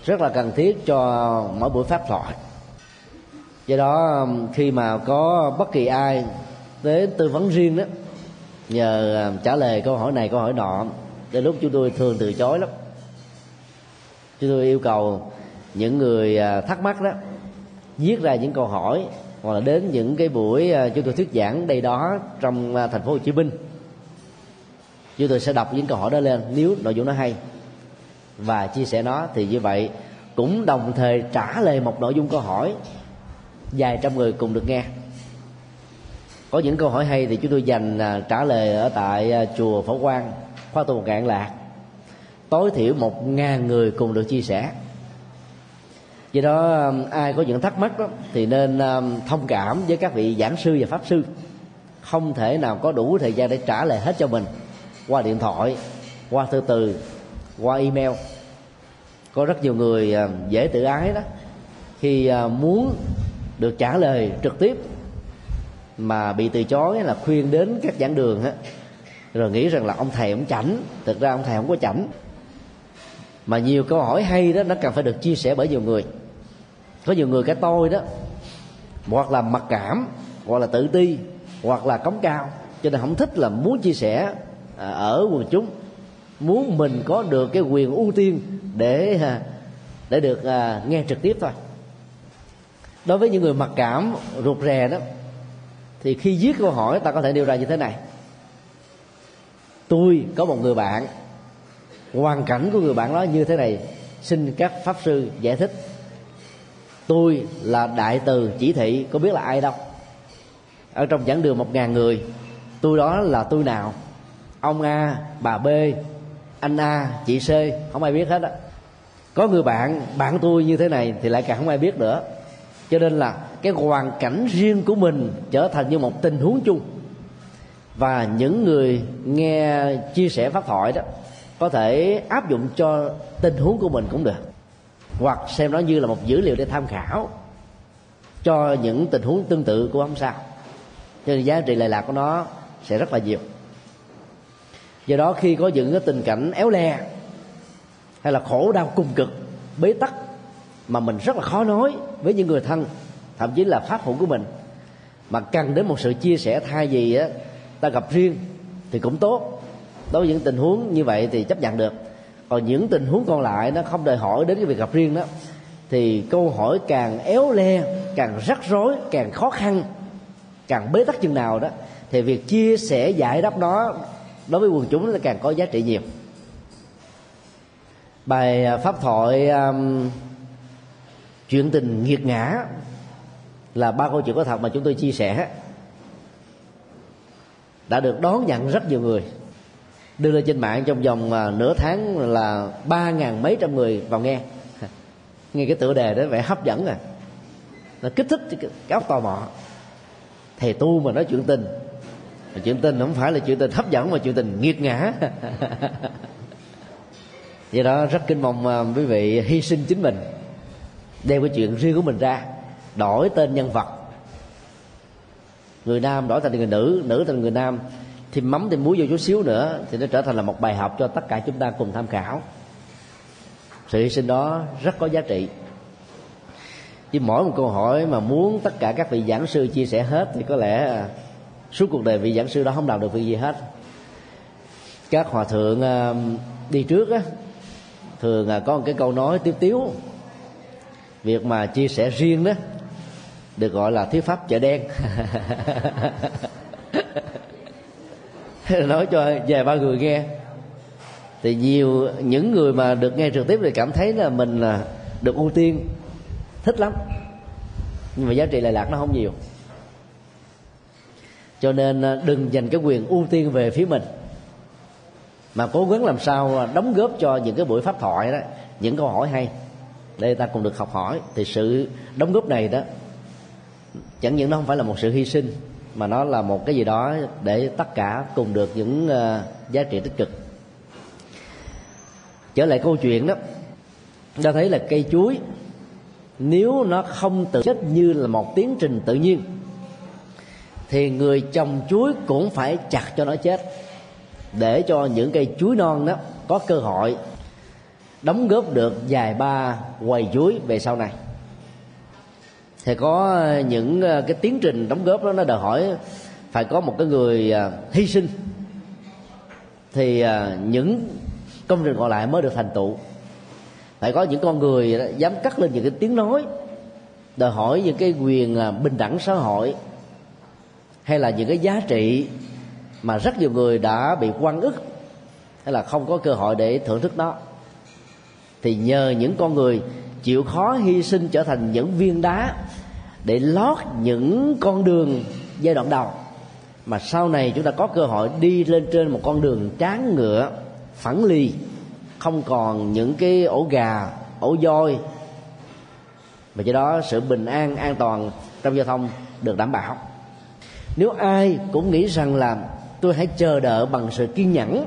rất là cần thiết cho mỗi buổi pháp thoại. Do đó khi mà có bất kỳ ai đến tư vấn riêng đó, nhờ à, trả lời câu hỏi này, câu hỏi nọ đến lúc chúng tôi thường từ chối lắm. Chúng tôi yêu cầu những người à, thắc mắc đó viết ra những câu hỏi hoặc là đến những cái buổi à, chúng tôi thuyết giảng đây đó trong à, thành phố Hồ Chí Minh. Chúng tôi sẽ đọc những câu hỏi đó lên, nếu nội dung nó hay. Và chia sẻ nó, thì như vậy cũng đồng thời trả lời một nội dung câu hỏi vài trăm người cùng được nghe. Có những câu hỏi hay thì chúng tôi dành trả lời ở tại chùa Phổ Quang khoa tu ngạn lạc. Tối thiểu một ngàn người cùng được chia sẻ. Do đó um, ai có những thắc mắc đó, thì nên um, thông cảm với các vị giảng sư và pháp sư. Không thể nào có đủ thời gian để trả lời hết cho mình qua điện thoại qua thư từ qua email. Có rất nhiều người um, dễ tự ái đó. Khi uh, muốn được trả lời trực tiếp mà bị từ chối là khuyên đến các giảng đường á rồi nghĩ rằng là ông thầy ông chảnh. Thực ra ông thầy không có chảnh. Mà nhiều câu hỏi hay đó, nó cần phải được chia sẻ bởi nhiều người. Có nhiều người cái tôi đó, hoặc là mặc cảm, hoặc là tự ti, hoặc là cống cao. Cho nên không thích là muốn chia sẻ à, ở quần chúng. Muốn mình có được cái quyền ưu tiên để à, để được à, nghe trực tiếp thôi. Đối với những người mặc cảm, rụt rè đó, thì khi viết câu hỏi, ta có thể nêu ra như thế này tôi có một người bạn, hoàn cảnh của người bạn đó như thế này, xin các pháp sư giải thích. Tôi là đại từ chỉ thị, có biết là ai đâu. Ở trong giảng đường một ngàn người, tôi đó là tôi nào? Ông a, bà b, anh a, chị c, không ai biết hết á. Có người bạn bạn tôi như thế này thì lại càng không ai biết nữa. Cho nên là cái hoàn cảnh riêng của mình trở thành như một tình huống chung và những người nghe chia sẻ pháp thoại đó, có thể áp dụng cho tình huống của mình cũng được. Hoặc xem nó như là một dữ liệu để tham khảo cho những tình huống tương tự của ông sao cho nên giá trị lệ lạc của nó sẽ rất là nhiều. Do đó khi có những cái tình cảnh éo le hay là khổ đau cùng cực, bế tắc mà mình rất là khó nói với những người thân, thậm chí là pháp hữu của mình, mà cần đến một sự chia sẻ thay vì á ta gặp riêng thì cũng tốt. Đối với những tình huống như vậy thì chấp nhận được. Còn những tình huống còn lại nó không đòi hỏi đến cái việc gặp riêng đó. Thì câu hỏi càng éo le càng rắc rối càng khó khăn càng bế tắc chừng nào đó thì việc chia sẻ giải đáp nó đối với quần chúng nó càng có giá trị nhiều. Bài à, pháp thoại um, chuyện tình nghiệt ngã là ba câu chuyện có thật mà chúng tôi chia sẻ đã được đón nhận rất nhiều người. Đưa lên trên mạng trong vòng à, nửa tháng là ba ngàn mấy trăm người vào nghe. Nghe cái tựa đề đó vẻ hấp dẫn à. Nó kích thích cái óc tò mò. Thầy tu mà nói chuyện tình. Mà chuyện tình không phải là chuyện tình hấp dẫn mà chuyện tình nghiệt ngã. Do đó, rất kinh mong à, quý vị hy sinh chính mình, đem cái chuyện riêng của mình ra, đổi tên nhân vật người nam đổi thành người nữ nữ thành người nam thêm mắm thêm muối vô chút xíu nữa thì nó trở thành là một bài học cho tất cả chúng ta cùng tham khảo. Sự hy sinh đó rất có giá trị. Chứ mỗi một câu hỏi mà muốn tất cả các vị giảng sư chia sẻ hết thì có lẽ suốt cuộc đời vị giảng sư đó không làm được việc gì hết. Các hòa thượng à, đi trước á, thường à, có một cái câu nói tiếu tiếu. Việc mà chia sẻ riêng đó được gọi là thuyết pháp chợ đen. Nói cho vài ba người nghe. Thì nhiều, những người mà được nghe trực tiếp thì cảm thấy là mình là được ưu tiên, thích lắm. Nhưng mà giá trị lệ lạc nó không nhiều. Cho nên à, đừng dành cái quyền ưu tiên về phía mình. Mà cố gắng làm sao à, đóng góp cho những cái buổi pháp thoại đó, những câu hỏi hay. Để ta cùng được học hỏi. Thì sự đóng góp này đó chẳng những nó không phải là một sự hy sinh mà nó là một cái gì đó để tất cả cùng được những uh, giá trị tích cực. Trở lại câu chuyện đó ta thấy là cây chuối nếu nó không tự chết như là một tiến trình tự nhiên thì người trồng chuối cũng phải chặt cho nó chết. Để cho những cây chuối non đó có cơ hội đóng góp được vài ba quầy chuối về sau này thì có ờ, những ờ, cái tiến trình đóng góp đó nó đòi hỏi phải có một cái người ờ, hy sinh. Thì những công trình còn lại mới được thành tựu. Phải có những con người dám cắt lên những cái tiếng nói, đòi hỏi những cái quyền bình đẳng xã hội, hay là những cái giá trị mà rất nhiều người đã bị quan ức, hay là không có cơ hội để thưởng thức nó. Thì nhờ những con người chịu khó hy sinh trở thành những viên đá để lót những con đường giai đoạn đầu. Mà sau này chúng ta có cơ hội đi lên trên một con đường tráng ngựa, phẳng ly không còn những cái ổ gà, ổ voi. Và do đó sự bình an an toàn trong giao thông được đảm bảo. Nếu ai cũng nghĩ rằng là tôi hãy chờ đợi bằng sự kiên nhẫn,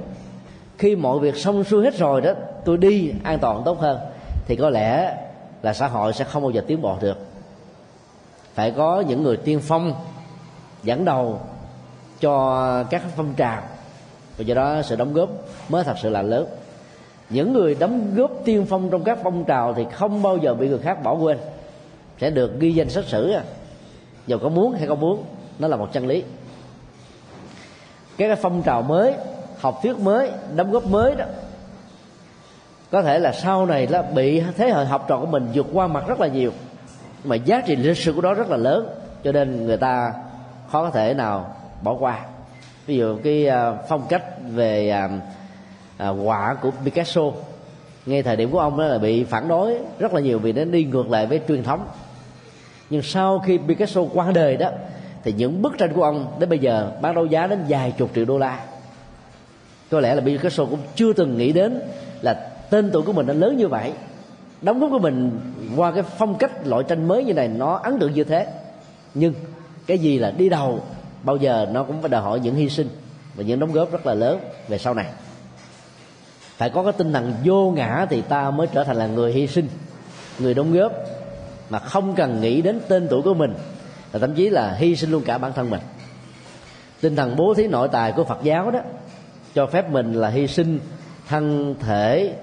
khi mọi việc xong xuôi hết rồi đó, tôi đi an toàn tốt hơn, thì có lẽ là xã hội sẽ không bao giờ tiến bộ được. Phải có những người tiên phong, dẫn đầu cho các phong trào, và do đó sự đóng góp mới thật sự là lớn. Những người đóng góp tiên phong trong các phong trào thì không bao giờ bị người khác bỏ quên. Sẽ được ghi danh sách sử à. dù có muốn hay không muốn, nó là một chân lý. Các phong trào mới, học thuyết mới, đóng góp mới đó có thể là sau này là bị thế hệ học trò của mình vượt qua mặt rất là nhiều. Mà giá trị lịch sử của đó rất là lớn, cho nên người ta khó có thể nào bỏ qua. Ví dụ cái à, phong cách về quả họa của Picasso, ngay thời điểm của ông đó là bị phản đối rất là nhiều vì nó đi ngược lại với truyền thống. Nhưng sau khi Picasso qua đời đó, thì những bức tranh của ông đến bây giờ bán đấu giá đến vài chục triệu đô la. Có lẽ là Picasso cũng chưa từng nghĩ đến là tên tuổi của mình nó lớn như vậy, đóng góp của mình qua cái phong cách loại tranh mới như này nó ấn tượng như thế. Nhưng cái gì là đi đầu, bao giờ nó cũng phải đòi hỏi những hy sinh và những đóng góp rất là lớn về sau này. Phải có cái tinh thần vô ngã thì ta mới trở thành là người hy sinh, người đóng góp mà không cần nghĩ đến tên tuổi của mình và thậm chí là hy sinh luôn cả bản thân mình. Tinh thần bố thí nội tài của phật giáo đó cho phép mình là hy sinh thân thể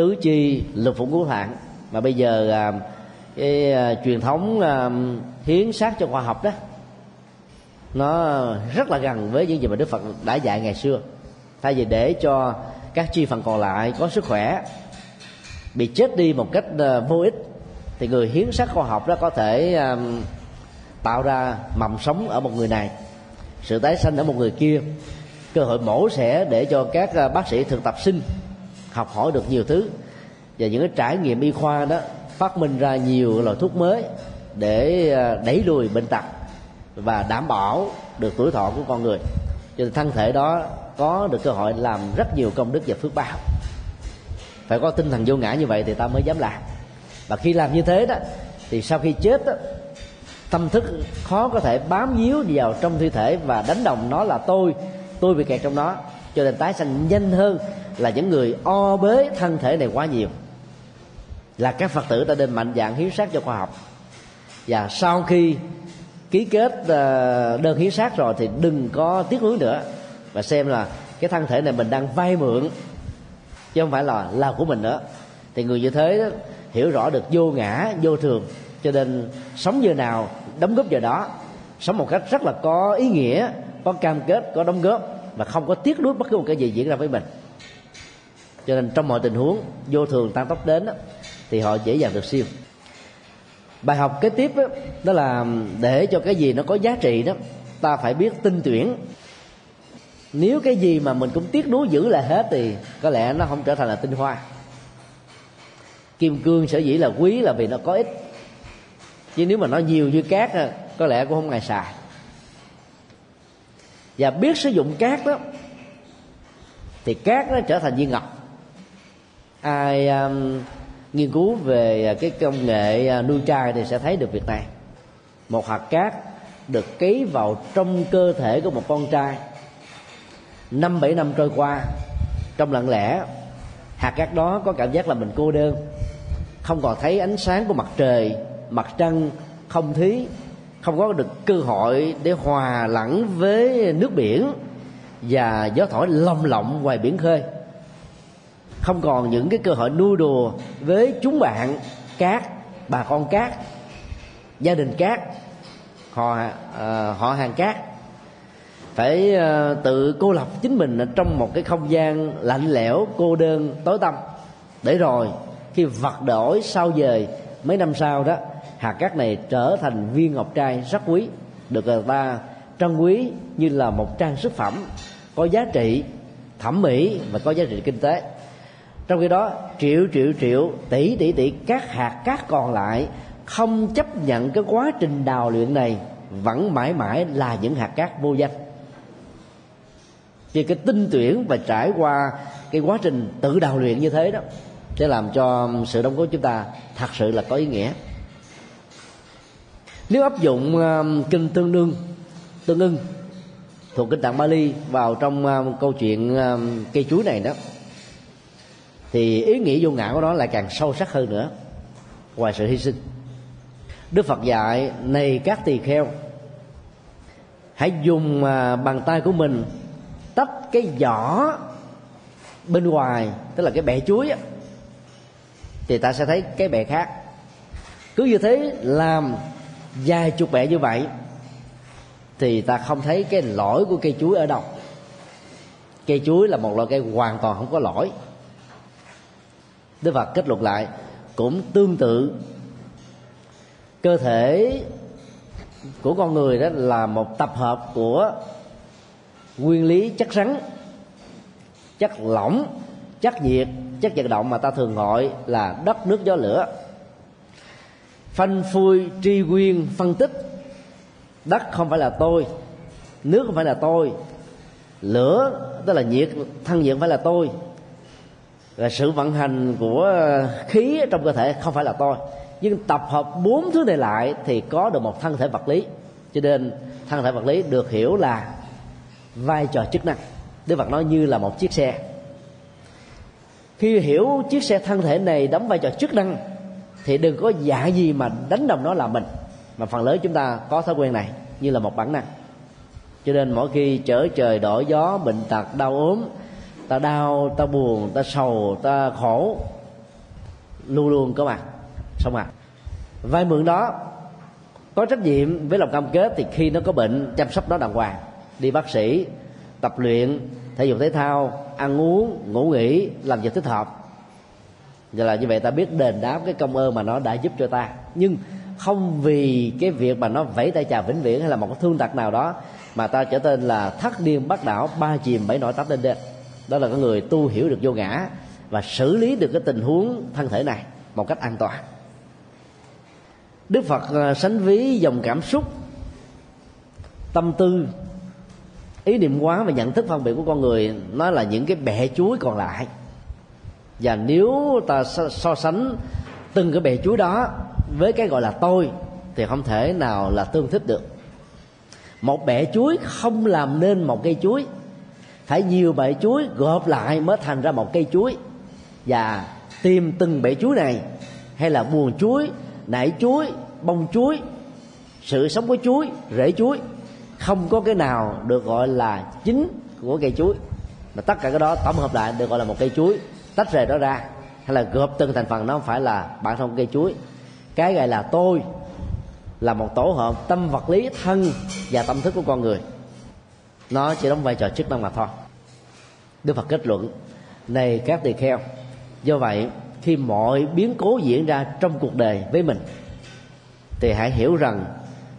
tứ chi lục phủ ngũ tạng. Mà bây giờ à, cái à, truyền thống à, hiến sát cho khoa học đó, nó rất là gần với những gì mà đức phật đã dạy ngày xưa. Thay vì để cho các chi phần còn lại có sức khỏe, bị chết đi một cách vô ích, thì người hiến sát khoa học đó có thể tạo ra mầm sống ở một người này, sự tái sanh ở một người kia. Cơ hội mổ xẻ để cho các bác sĩ thực tập sinh học hỏi được nhiều thứ. Và những cái trải nghiệm y khoa đó phát minh ra nhiều loại thuốc mới để à, đẩy lùi bệnh tật và đảm bảo được tuổi thọ của con người. Cho nên thân thể đó có được cơ hội làm rất nhiều công đức và phước báo. Phải có tinh thần vô ngã như vậy thì ta mới dám làm. Và khi làm như thế đó thì sau khi chết đó, tâm thức khó có thể bám víu vào trong thi thể và đánh đồng nó là tôi tôi bị kẹt trong nó. Cho nên tái sanh nhanh hơn là những người o bế thân thể này quá nhiều. Là các phật tử ta nên mạnh dạng hiến sát cho khoa học. Và sau khi ký kết ờ, đơn hiến sát rồi thì đừng có tiếc nuối nữa và xem là cái thân thể này mình đang vay mượn chứ không phải là là của mình nữa. Thì người như thế đó, hiểu rõ được vô ngã vô thường cho nên sống giờ nào đóng góp giờ đó sống một cách rất là có ý nghĩa có cam kết có đóng góp và không có tiếc nuối bất cứ một cái gì diễn ra với mình cho nên trong mọi tình huống vô thường tăng tốc đến đó, thì họ dễ dàng được siêu. Bài học kế tiếp đó, đó là để cho cái gì nó có giá trị đó ta phải biết tinh tuyển. Nếu cái gì mà mình cũng tiếc nuối giữ lại hết thì có lẽ nó không trở thành là tinh hoa. Kim cương sở dĩ là quý là vì nó có ích. Chứ nếu mà nó nhiều như cát có lẽ cũng không ngày xài. Và biết sử dụng cát đó thì cát nó trở thành viên ngọc ai um, nghiên cứu về à, cái công nghệ à, nuôi trai thì sẽ thấy được việc này. Một hạt cát được ký vào trong cơ thể của một con trai. Năm bảy năm trôi qua trong lặng lẽ hạt cát đó có cảm giác là mình cô đơn. Không còn thấy ánh sáng của mặt trời mặt trăng không thí không có được cơ hội để hòa lẫn với nước biển và gió thổi lồng lộng ngoài biển khơi không còn những cái cơ hội nuôi đùa với chúng bạn cát bà con cát gia đình cát họ ờ, họ hàng cát phải ờ, tự cô lập chính mình ở trong một cái không gian lạnh lẽo, cô đơn, tối tăm. Để rồi, khi vật đổi sau dời mấy năm sau đó, hạt cát này trở thành viên ngọc trai rất quý, được người ta trân quý như là một trang sức phẩm có giá trị thẩm mỹ và có giá trị kinh tế trong khi đó triệu triệu triệu tỷ tỷ tỷ các hạt cát còn lại không chấp nhận cái quá trình đào luyện này vẫn mãi mãi là những hạt cát vô danh. Vì cái tinh tuyển và trải qua cái quá trình tự đào luyện như thế đó sẽ làm cho sự đóng góp chúng ta thật sự là có ý nghĩa. Nếu áp dụng um, uh, kinh tương đương tương ưng thuộc kinh tạng Bali vào trong uh, câu chuyện uh, cây chuối này đó thì ý nghĩa vô ngã của nó lại càng sâu sắc hơn nữa. Ngoài sự hy sinh đức phật dạy này các tỳ kheo hãy dùng à, bàn tay của mình tách cái vỏ bên ngoài tức là cái bẹ chuối á, thì ta sẽ thấy cái bẹ khác. Cứ như thế làm vài chục bẹ như vậy thì ta không thấy cái lõi của cây chuối ở đâu. Cây chuối là một loại cây hoàn toàn không có lõi đức phật kết luận lại cũng tương tự. Cơ thể của con người đó là một tập hợp của nguyên lý chất rắn, chất lỏng, chất nhiệt, chất vận động mà ta thường gọi là đất nước gió lửa. Phanh phui, tri nguyên, phân tích. Đất không phải là tôi, nước không phải là tôi. Lửa, tức là nhiệt, thân nhiệt phải là tôi và sự vận hành của khí trong cơ thể không phải là tôi nhưng tập hợp bốn thứ này lại thì có được một thân thể vật lý. Cho nên thân thể vật lý được hiểu là vai trò chức năng. Đức phật nói như là một chiếc xe. Khi hiểu chiếc xe thân thể này đóng vai trò chức năng, thì đừng có dạ gì mà đánh đồng nó là mình. Mà phần lớn chúng ta có thói quen này, như là một bản năng. Cho nên mỗi khi trở trời đổi gió, bệnh tật, đau ốm ta đau, ta buồn, ta sầu, ta khổ. Luôn luôn có mặt. Xong mặt vay mượn đó, có trách nhiệm với lòng cam kết thì khi nó có bệnh, chăm sóc nó đàng hoàng. Đi bác sĩ, tập luyện, thể dục thể thao, ăn uống, ngủ nghỉ, làm việc thích hợp. Và là như vậy, ta biết đền đáp cái công ơn mà nó đã giúp cho ta. Nhưng không vì cái việc mà nó vẫy tay chào vĩnh viễn hay là một cái thương tật nào đó, mà ta trở tên là thất điên bắt đảo ba chìm bảy nổi tám lên đên đó là cái người tu hiểu được vô ngã và xử lý được cái tình huống thân thể này một cách an toàn. Đức phật ờ, sánh ví dòng cảm xúc, tâm tư, ý niệm quá và nhận thức phân biệt của con người, nó là những cái bẹ chuối còn lại. Và nếu ta so sánh từng cái bẹ chuối đó với cái gọi là tôi, thì không thể nào là tương thích được. Một bẹ chuối không làm nên một cây chuối phải nhiều bể chuối, gộp lại mới thành ra một cây chuối. Và tìm từng bể chuối này, hay là buồn chuối nảy chuối, bông chuối, sự sống của chuối, rễ chuối, không có cái nào được gọi là chính của cây chuối. Mà tất cả cái đó tổng hợp lại được gọi là một cây chuối, tách rời đó ra, hay là gộp từng thành phần, nó không phải là bản thân cây chuối. Cái gọi là tôi là một tổ hợp tâm vật lý thân và tâm thức của con người nó chỉ đóng vai trò chức năng mà thôi. Đức phật kết luận, này các tỳ kheo, do vậy khi mọi biến cố diễn ra trong cuộc đời với mình, thì hãy hiểu rằng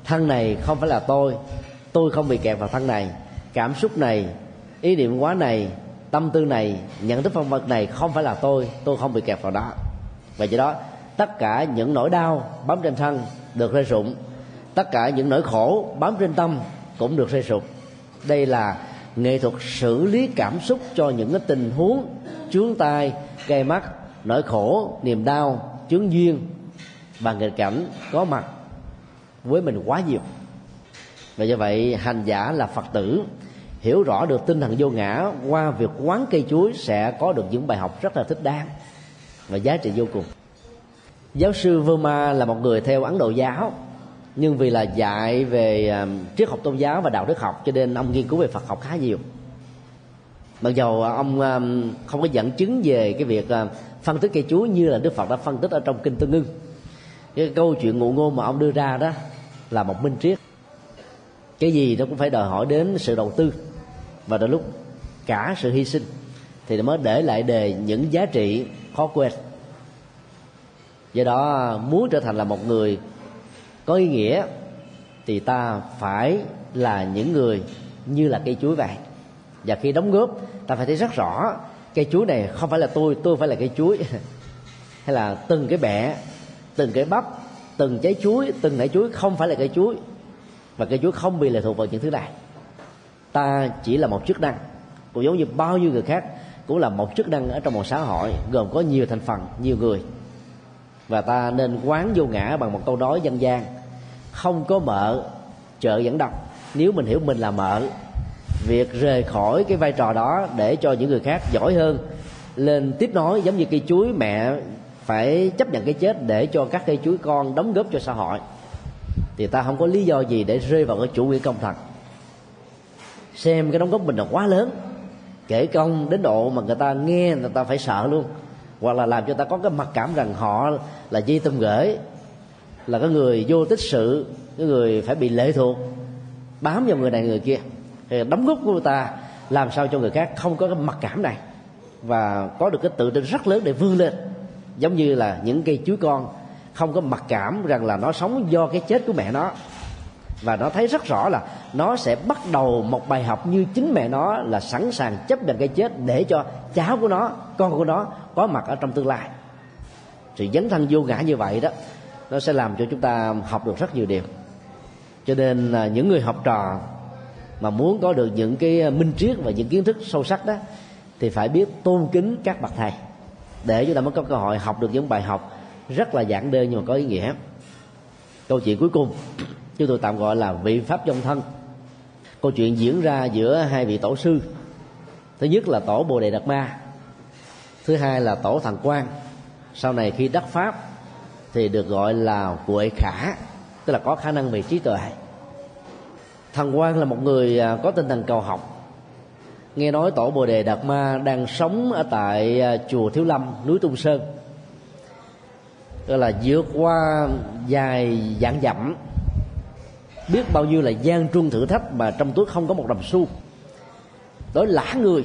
thân này không phải là tôi tôi không bị kẹt vào thân này. Cảm xúc này, ý niệm quá này, tâm tư này, nhận thức phân vật này không phải là tôi tôi không bị kẹt vào đó. Và do đó, tất cả những nỗi đau bám trên thân được rơi rụng. Tất cả những nỗi khổ bám trên tâm cũng được rơi rụng đây là nghệ thuật xử lý cảm xúc cho những cái tình huống chướng tai, gây mắt, nỗi khổ, niềm đau, chướng duyên. Và nghịch cảnh có mặt với mình quá nhiều. Và do vậy, hành giả là phật tử, hiểu rõ được tinh thần vô ngã qua việc quán cây chuối sẽ có được những bài học rất là thích đáng và giá trị vô cùng. Giáo sư Verma là một người theo Ấn Độ giáo nhưng vì là dạy về à, triết học tôn giáo và đạo đức học, cho nên ông nghiên cứu về Phật học khá nhiều. Mặc dầu à, ông à, không có dẫn chứng về cái việc phân tích cây chuối như là Đức Phật đã phân tích ở trong kinh Tương ưng. Cái câu chuyện ngụ ngôn mà ông đưa ra đó là một minh triết. Cái gì nó cũng phải đòi hỏi đến sự đầu tư và đôi lúc cả sự hy sinh thì mới để lại đề những giá trị khó quên. Do đó muốn trở thành là một người có ý nghĩa thì ta phải là những người như là cây chuối vậy và khi đóng góp, ta phải thấy rất rõ cây chuối này không phải là tôi tôi phải là cây chuối. Hay là từng cái bẹ từng cái bắp, từng trái chuối, từng nải chuối không phải là cây chuối. Và cây chuối không bị lệ thuộc vào những thứ này. Ta chỉ là một chức năng, cũng giống như bao nhiêu người khác, cũng là một chức năng ở trong một xã hội, gồm có nhiều thành phần, nhiều người và ta nên quán vô ngã bằng một câu nói dân gian. Không có mợ, chợ dẫn đọc nếu mình hiểu mình là mợ, việc rời khỏi cái vai trò đó để cho những người khác giỏi hơn, lên tiếp nối giống như cây chuối, mẹ phải chấp nhận cái chết để cho các cây chuối con đóng góp cho xã hội. Thì ta không có lý do gì để rơi vào cái chủ nghĩa công thần. Xem cái đóng góp mình là quá lớn. Kể công đến độ mà người ta nghe người ta phải sợ luôn hoặc là làm cho ta có cái mặc cảm rằng họ là di tâm gửi, là cái người vô tích sự, cái người phải bị lệ thuộc, bám vào người này người kia. Thì đóng góp của người ta làm sao cho người khác không có cái mặc cảm này và có được cái tự tin rất lớn để vươn lên. Giống như là những cây chuối con không có mặc cảm rằng là nó sống do cái chết của mẹ nó và nó thấy rất rõ là nó sẽ bắt đầu một bài học như chính mẹ nó là sẵn sàng chấp nhận cái chết để cho cháu của nó, con của nó có mặt ở trong tương lai. Sự dấn thân vô ngã như vậy đó, nó sẽ làm cho chúng ta học được rất nhiều điều. Cho nên à, những người học trò mà muốn có được những cái à, minh triết và những kiến thức sâu sắc đó, thì phải biết tôn kính các bậc thầy. Để chúng ta mới có cơ hội học được những bài học rất là giản đơn nhưng mà có ý nghĩa. Câu chuyện cuối cùng chúng tôi tạm gọi là vị pháp trong thân. Câu chuyện diễn ra giữa hai vị tổ sư. Thứ nhất là tổ bồ đề đạt ma, thứ hai là tổ thần quan sau này khi đắc pháp thì được gọi là quệ khả, tức là có khả năng về trí tuệ. Thần quan là một người à, có tinh thần cầu học. Nghe nói tổ bồ đề đạt ma đang sống ở tại à, chùa thiếu lâm, núi tung sơn. Tức là vượt qua dài dạng dặm biết bao nhiêu là gian truân thử thách mà trong túi không có một đồng xu. Đối lã người,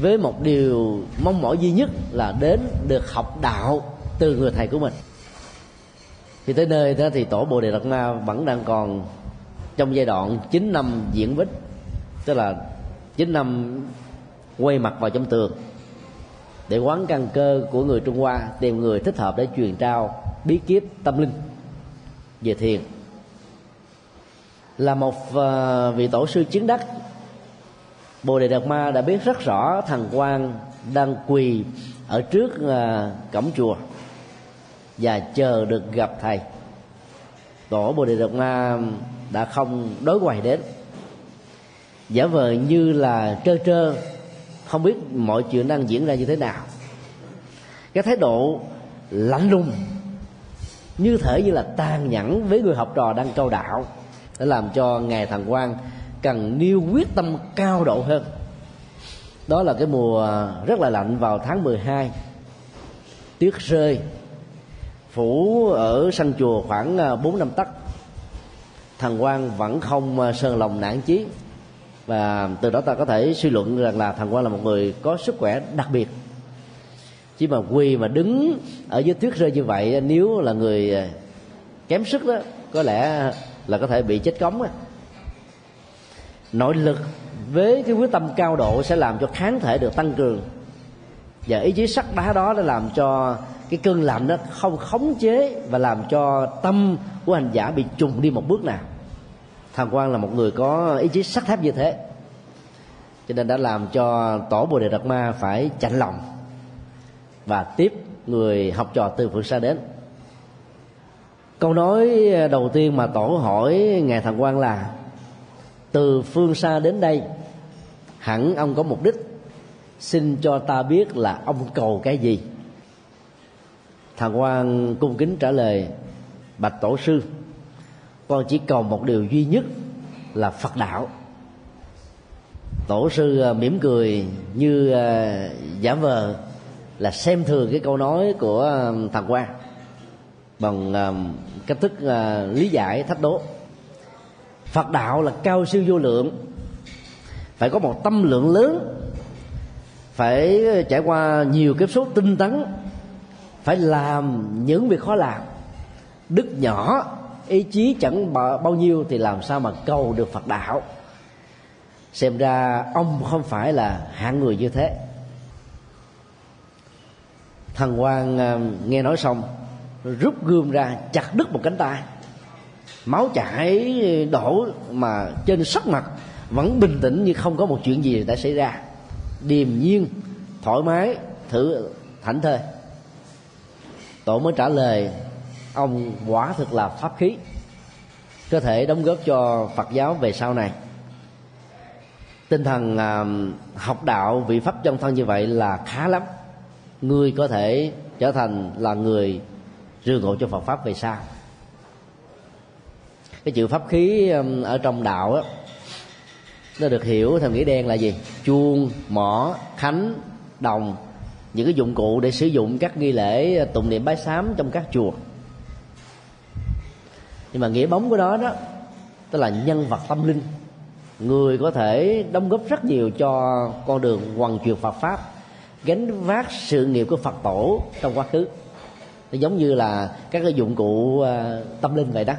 với một điều mong mỏi duy nhất là đến được học đạo từ người thầy của mình. Thì tới nơi đó thì tổ bồ đề đạt ma vẫn đang còn trong giai đoạn 9 năm diễn bích tức là 9 năm quay mặt vào trong tường, để quán căn cơ của người Trung Hoa, tìm người thích hợp để truyền trao bí kíp tâm linh về thiền là một ờ, vị tổ sư chiến đắc. Bồ đề đạt ma đã biết rất rõ thằng quan đang quỳ ở trước ờ, cổng chùa và chờ được gặp thầy. Tổ bồ đề đạt ma đã không đối quầy đến. Giả vờ như là trơ trơ, không biết mọi chuyện đang diễn ra như thế nào. Cái thái độ lạnh lùng, như thể như là tàn nhẫn với người học trò đang câu đạo để làm cho ngài thần quan cần nêu quyết tâm cao độ hơn. Đó là cái mùa rất là lạnh vào tháng 12 tuyết rơi phủ ở sân chùa khoảng à, bốn năm tấc. Thần quan vẫn không à, sơn lòng nản chí. Và từ đó ta có thể suy luận rằng là thần quan là một người có sức khỏe đặc biệt. Chỉ mà quỳ mà đứng ở dưới tuyết rơi như vậy à, nếu là người à, kém sức đó có lẽ là có thể bị chết cống á. Nội lực với cái quyết tâm cao độ sẽ làm cho kháng thể được tăng cường. Và ý chí sắt đá đó đã làm cho cái cơn lạnh đó không khống chế và làm cho tâm của hành giả bị trùng đi một bước nào thằng quan là một người có ý chí sắt thép như thế. Cho nên đã làm cho tổ bồ đề đạt ma phải chạnh lòng. Và tiếp người học trò từ phương xa đến câu nói à, đầu tiên mà tổ hỏi ngài thần quan là, từ phương xa đến đây, hẳn ông có mục đích xin cho ta biết là ông cầu cái gì? Thần quan cung kính trả lời, bạch tổ sư con chỉ cầu một điều duy nhất là phật đạo. Tổ sư à, mỉm cười như à, giả vờ là xem thường cái câu nói của thằng quan. Bằng cách thức ờ, lý giải thách đố. Phật đạo là cao siêu vô lượng. Phải có một tâm lượng lớn. Phải trải qua nhiều kiếp số tinh tấn. Phải làm những việc khó làm. Đức nhỏ, ý chí chẳng bao nhiêu thì làm sao mà cầu được phật đạo? Xem ra ông không phải là hạng người như thế. Thằng quan ờ, nghe nói xong rút gươm ra chặt đứt một cánh tay. Máu chảy đổ mà trên sắc mặt vẫn bình tĩnh như không có một chuyện gì đã xảy ra. Điềm nhiên thoải mái thử thảnh thơi. Tổ mới trả lời ông quả thực là pháp khí có thể đóng góp cho phật giáo về sau này. Tinh thần à, học đạo vị pháp trong thân như vậy là khá lắm. Người có thể trở thành là người rương ngộ cho Phật pháp về sau. Cái chữ pháp khí um, ở trong đạo á, nó được hiểu theo nghĩa đen là gì? Chuông, mỏ, khánh, đồng. Những cái dụng cụ để sử dụng các nghi lễ, tụng niệm bái sám trong các chùa. Nhưng mà nghĩa bóng của đó đó tức là nhân vật tâm linh. Người có thể đóng góp rất nhiều cho con đường hoàn truyền Phật pháp, gánh vác sự nghiệp của Phật tổ trong quá khứ nó giống như là các cái dụng cụ ờ, tâm linh vậy đó.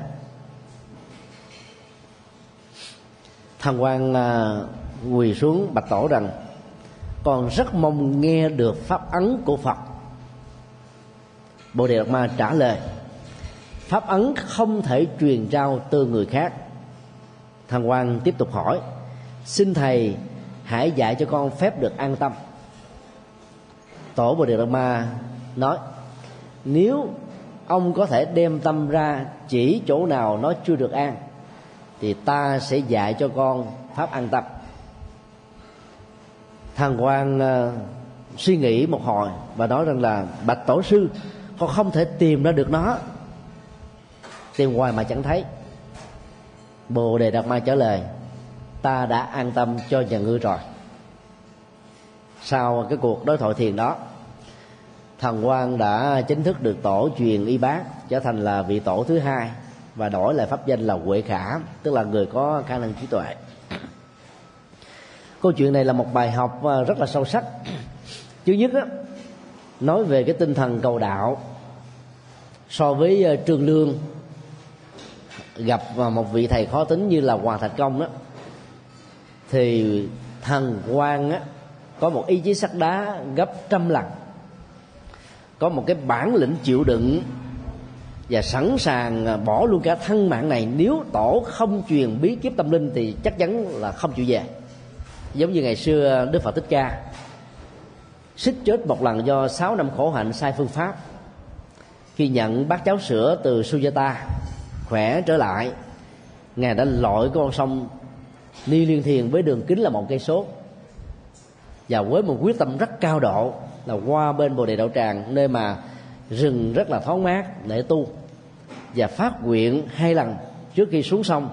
Thằng quan ờ, quỳ xuống bạch tổ rằng còn rất mong nghe được pháp ấn của phật. Bồ đề đạt ma trả lời, pháp ấn không thể truyền trao từ người khác. Thằng quan tiếp tục hỏi, xin thầy hãy dạy cho con phép được an tâm. Tổ bồ đề đạt ma nói nếu ông có thể đem tâm ra chỉ chỗ nào nó chưa được an thì ta sẽ dạy cho con pháp an tâm. Thằng quan uh, ờ, suy nghĩ một hồi và nói rằng là bạch tổ sư con không thể tìm ra được nó. Tìm hoài mà chẳng thấy. Bồ đề đạt ma trả lời ta đã an tâm cho nhà ngươi rồi. Sau cái cuộc đối thoại thiền đó thần quan đã chính thức được tổ truyền y bác trở thành là vị tổ thứ hai và đổi lại pháp danh là huệ khả tức là người có khả năng trí tuệ. Câu chuyện này là một bài học à, rất là sâu sắc. Thứ nhất đó, nói về cái tinh thần cầu đạo. So với à, trương lương gặp à, một vị thầy khó tính như là hoàng thạch công đó thì thần quan á có một ý chí sắt đá gấp trăm lần có một cái bản lĩnh chịu đựng và sẵn sàng à, bỏ luôn cả thân mạng này. Nếu tổ không truyền bí kiếp tâm linh thì chắc chắn là không chịu về. Giống như ngày xưa đức phật thích ca, xích chết một lần do 6 năm khổ hạnh sai phương pháp. Khi nhận bát cháo sữa từ Sujata, khỏe trở lại, ngài đã lội con sông ni liên thiền với đường kính là một cây số. Và với một quyết tâm rất cao độ là qua bên bồ đề đậu tràng, nơi mà rừng rất là thoáng mát để tu. Và phát nguyện hai lần trước khi xuống sông.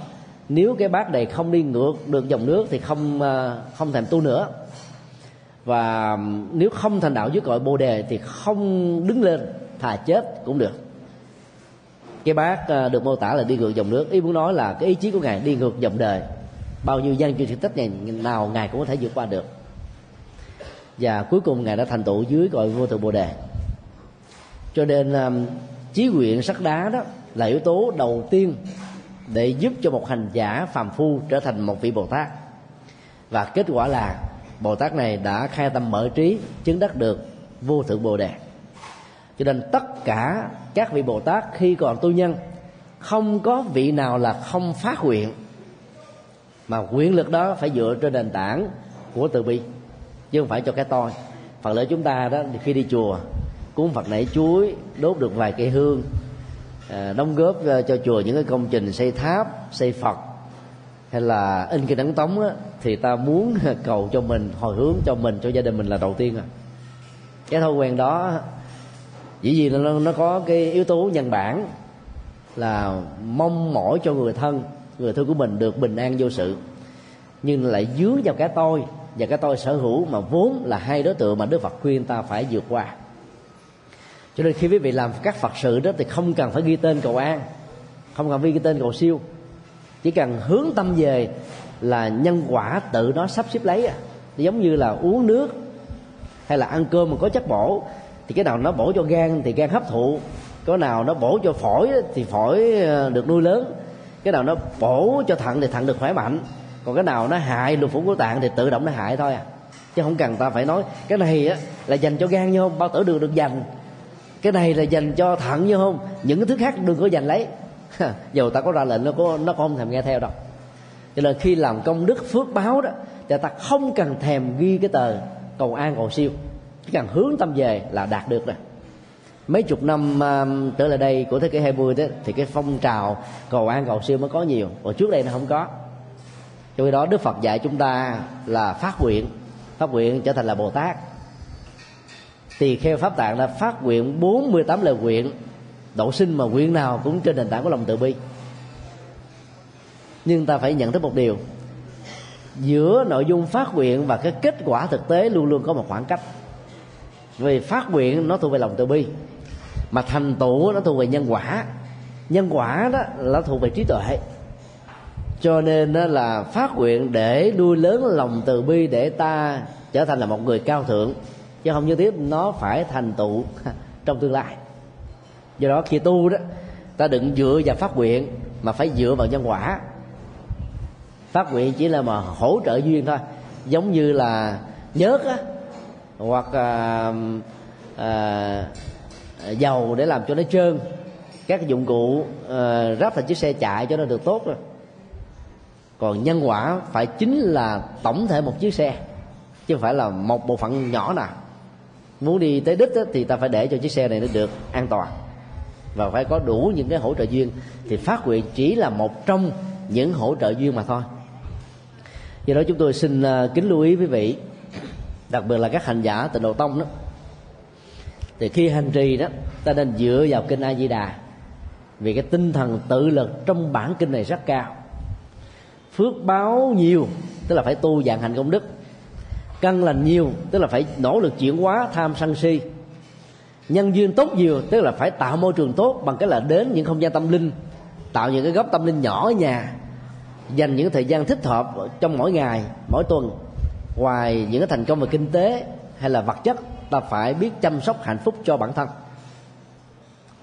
Nếu cái bát này không đi ngược được dòng nước thì không ờ, không thèm tu nữa. Và nếu không thành đạo dưới cội bồ đề thì không đứng lên thà chết cũng được. Cái bát ờ, được mô tả là đi ngược dòng nước. Ý muốn nói là cái ý chí của ngài đi ngược dòng đời. Bao nhiêu gian chưa thử tích này nào ngài cũng có thể vượt qua được và cuối cùng ngài đã thành tựu dưới gọi vô thượng bồ đề. Cho nên um, chí nguyện sắt đá đó là yếu tố đầu tiên để giúp cho một hành giả phàm phu trở thành một vị bồ tát. Và kết quả là bồ tát này đã khai tâm mở trí chứng đắc được vô thượng bồ đề. Cho nên tất cả các vị bồ tát khi còn tu nhân không có vị nào là không phát nguyện mà quyền lực đó phải dựa trên nền tảng của từ bi chứ không phải cho cái tôi phần lớn chúng ta đó khi đi chùa cúng phật nảy chuối đốt được vài cây hương à, đóng góp à, cho chùa những cái công trình xây tháp xây phật hay là in cái nắng tống á, thì ta muốn cầu cho mình hồi hướng cho mình cho gia đình mình là đầu tiên à. Cái thói quen đó dĩ nhiên nó, nó có cái yếu tố nhân bản là mong mỏi cho người thân người thân của mình được bình an vô sự nhưng lại dướng vào cái tôi và cái tôi sở hữu mà vốn là hai đối tượng mà đức phật khuyên ta phải vượt qua. Cho nên khi quý vị làm các phật sự đó thì không cần phải ghi tên cầu an, không cần phải ghi tên cầu siêu. Chỉ cần hướng tâm về là nhân quả tự nó sắp xếp lấy à. giống như là uống nước hay là ăn cơm mà có chất bổ, thì cái nào nó bổ cho gan thì gan hấp thụ cái nào nó bổ cho phổi thì phổi ờ, được nuôi lớn, cái nào nó bổ cho thận thì thận được khỏe mạnh còn cái nào nó hại lục phủ của tạng thì tự động nó hại thôi à. Chứ không cần ta phải nói cái này á là dành cho gan như không bao tử đường được dành. Cái này là dành cho thận như không những cái thứ khác đừng có dành lấy. Dù ta có ra lệnh nó có nó không thèm nghe theo đâu. Cho nên khi làm công đức phước báo đó thì ta không cần thèm ghi cái tờ cầu an cầu siêu. Chỉ cần hướng tâm về là đạt được rồi. Mấy chục năm uh, trở lại đây của thế kỷ 20 đó thì cái phong trào cầu an cầu siêu mới có nhiều. Còn trước đây nó không có trong khi đó, Đức Phật dạy chúng ta là phát nguyện. Phát nguyện trở thành là Bồ Tát. Tỳ kheo pháp tạng đã phát nguyện 48 lời nguyện. Độ sinh mà nguyện nào cũng trên nền tảng của lòng từ bi. Nhưng ta phải nhận thức một điều. Giữa nội dung phát nguyện và cái kết quả thực tế luôn luôn có một khoảng cách. Vì phát nguyện nó thuộc về lòng từ bi, mà thành tựu nó thuộc về nhân quả. Nhân quả đó là thuộc về trí tuệ cho nên đó là phát nguyện để nuôi lớn lòng từ bi để ta trở thành là một người cao thượng. Chứ không như tiếp nó phải thành tựu trong tương lai. Do đó khi tu đó ta đừng dựa vào phát nguyện mà phải dựa vào nhân quả. Phát nguyện chỉ là mà hỗ trợ duyên thôi. Giống như là nhớt á hoặc à, à, dầu để làm cho nó trơn. Các dụng cụ à, ráp thành chiếc xe chạy cho nó được tốt rồi còn nhân quả phải chính là tổng thể một chiếc xe, chứ không phải là một bộ phận nhỏ nào. Muốn đi tới đích thì ta phải để cho chiếc xe này nó được an toàn. Và phải có đủ những cái hỗ trợ duyên, thì phát nguyện chỉ là một trong những hỗ trợ duyên mà thôi. Do đó chúng tôi xin à, kính lưu ý quý vị, đặc biệt là các hành giả tịnh độ tông đó. Thì khi hành trì đó, ta nên dựa vào kinh a di đà, vì cái tinh thần tự lực trong bản kinh này rất cao phước báo nhiều, tức là phải tu dạng hành công đức. Căn lành nhiều, tức là phải nỗ lực chuyển hóa tham sân si. Nhân duyên tốt nhiều, tức là phải tạo môi trường tốt bằng cái là đến những không gian tâm linh, tạo những cái góc tâm linh nhỏ ở nhà, dành những thời gian thích hợp trong mỗi ngày, mỗi tuần. Ngoài những cái thành công về kinh tế hay là vật chất, ta phải biết chăm sóc hạnh phúc cho bản thân.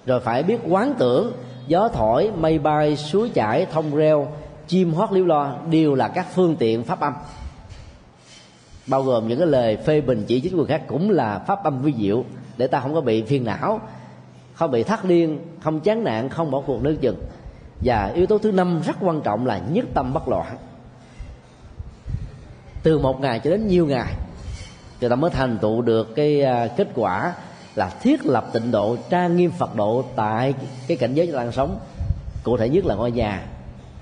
Rồi phải biết quán tưởng gió thổi mây bay suối chảy thông reo chim hót liếu lo đều là các phương tiện pháp âm. Bao gồm những cái lời phê bình chỉ trích người khác cũng là pháp âm vi diệu, để ta không có bị phiền não, không bị thắt điên không chán nản, không bỏ cuộc nước chừng. Và yếu tố thứ năm rất quan trọng là nhất tâm bất loạn. Từ một ngày cho đến nhiều ngày thì ta mới thành tựu được cái à, kết quả là thiết lập tịnh độ trang nghiêm phật độ tại cái cảnh giới chúng ta đang sống. Cụ thể nhất là ngôi nhà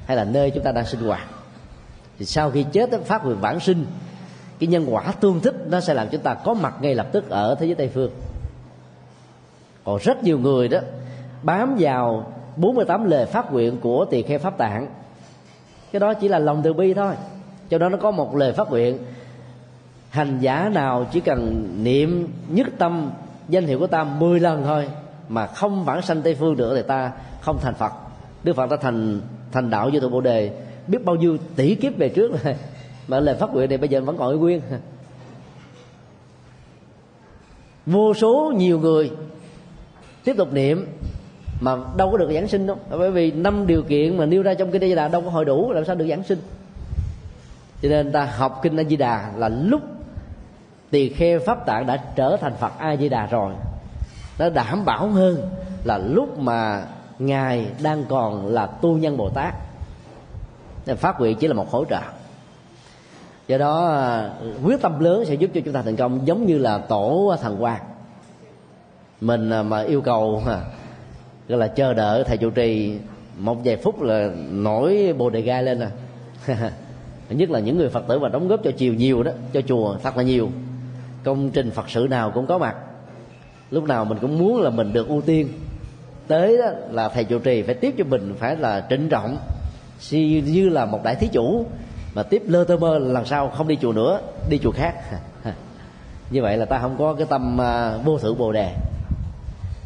hay là nơi chúng ta đang sinh hoạt? Thì sau khi chết phát nguyện vãng sinh, cái nhân quả tương thích nó sẽ làm chúng ta có mặt ngay lập tức ở thế giới tây phương. Còn rất nhiều người đó bám vào 48 lời phát nguyện của tỳ kheo pháp tạng. Cái đó chỉ là lòng từ bi thôi. Cho đó nó có một lời phát nguyện. Hành giả nào chỉ cần niệm nhất tâm, danh hiệu của ta 10 lần thôi mà không vãng sanh tây phương nữa thì ta không thành phật. Đức phật ta thành thành đạo vô thượng bồ đề. Biết bao nhiêu tỷ kiếp về trước rồi, mà lời phát nguyện này bây giờ vẫn còn nguyên. Vô số nhiều người tiếp tục niệm, mà đâu có được giảng sinh đâu. Bởi vì năm điều kiện mà nêu ra trong kinh A Di Đà đâu có hội đủ, làm sao được giảng sinh? Cho nên ta học kinh A Di Đà là lúc tỳ kheo pháp tạng đã trở thành Phật A Di Đà rồi. Nó đảm bảo hơn là lúc mà ngài đang còn là tu nhân Bồ Tát. Nên phát nguyện chỉ là một hỗ trợ. Do đó à, quyết tâm lớn sẽ giúp cho chúng ta thành công, giống như là tổ thần quan mình à, mà yêu cầu à, gọi là chờ đợi thầy trụ trì, một vài phút là nổi bồ đề gai lên à nhất là những người phật tử mà đóng góp cho chiều nhiều đó, cho chùa thật là nhiều. Công trình phật sự nào cũng có mặt. Lúc nào mình cũng muốn là mình được ưu tiên tới đó là thầy trụ trì phải tiếp cho mình, phải là trịnh trọng như là một đại thí chủ, mà tiếp lơ tơ mơ lần sau không đi chùa nữa, đi chùa khác. Như vậy là ta không có cái tâm à, vô thượng bồ đề.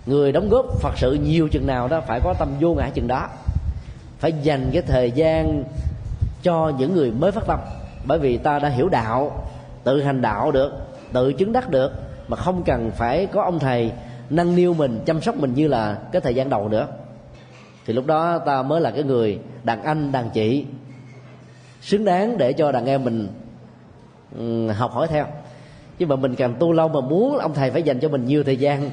Người đóng góp phật sự nhiều chừng nào đó phải có tâm vô ngã chừng đó. Phải dành cái thời gian cho những người mới phát tâm. Bởi vì ta đã hiểu đạo, tự hành đạo được, tự chứng đắc được, mà không cần phải có ông thầy nâng niu mình, chăm sóc mình như là cái thời gian đầu nữa. Thì lúc đó ta mới là cái người đàn anh, đàn chị, xứng đáng để cho đàn em mình học hỏi theo. Chứ mà mình càng tu lâu mà muốn ông thầy phải dành cho mình nhiều thời gian,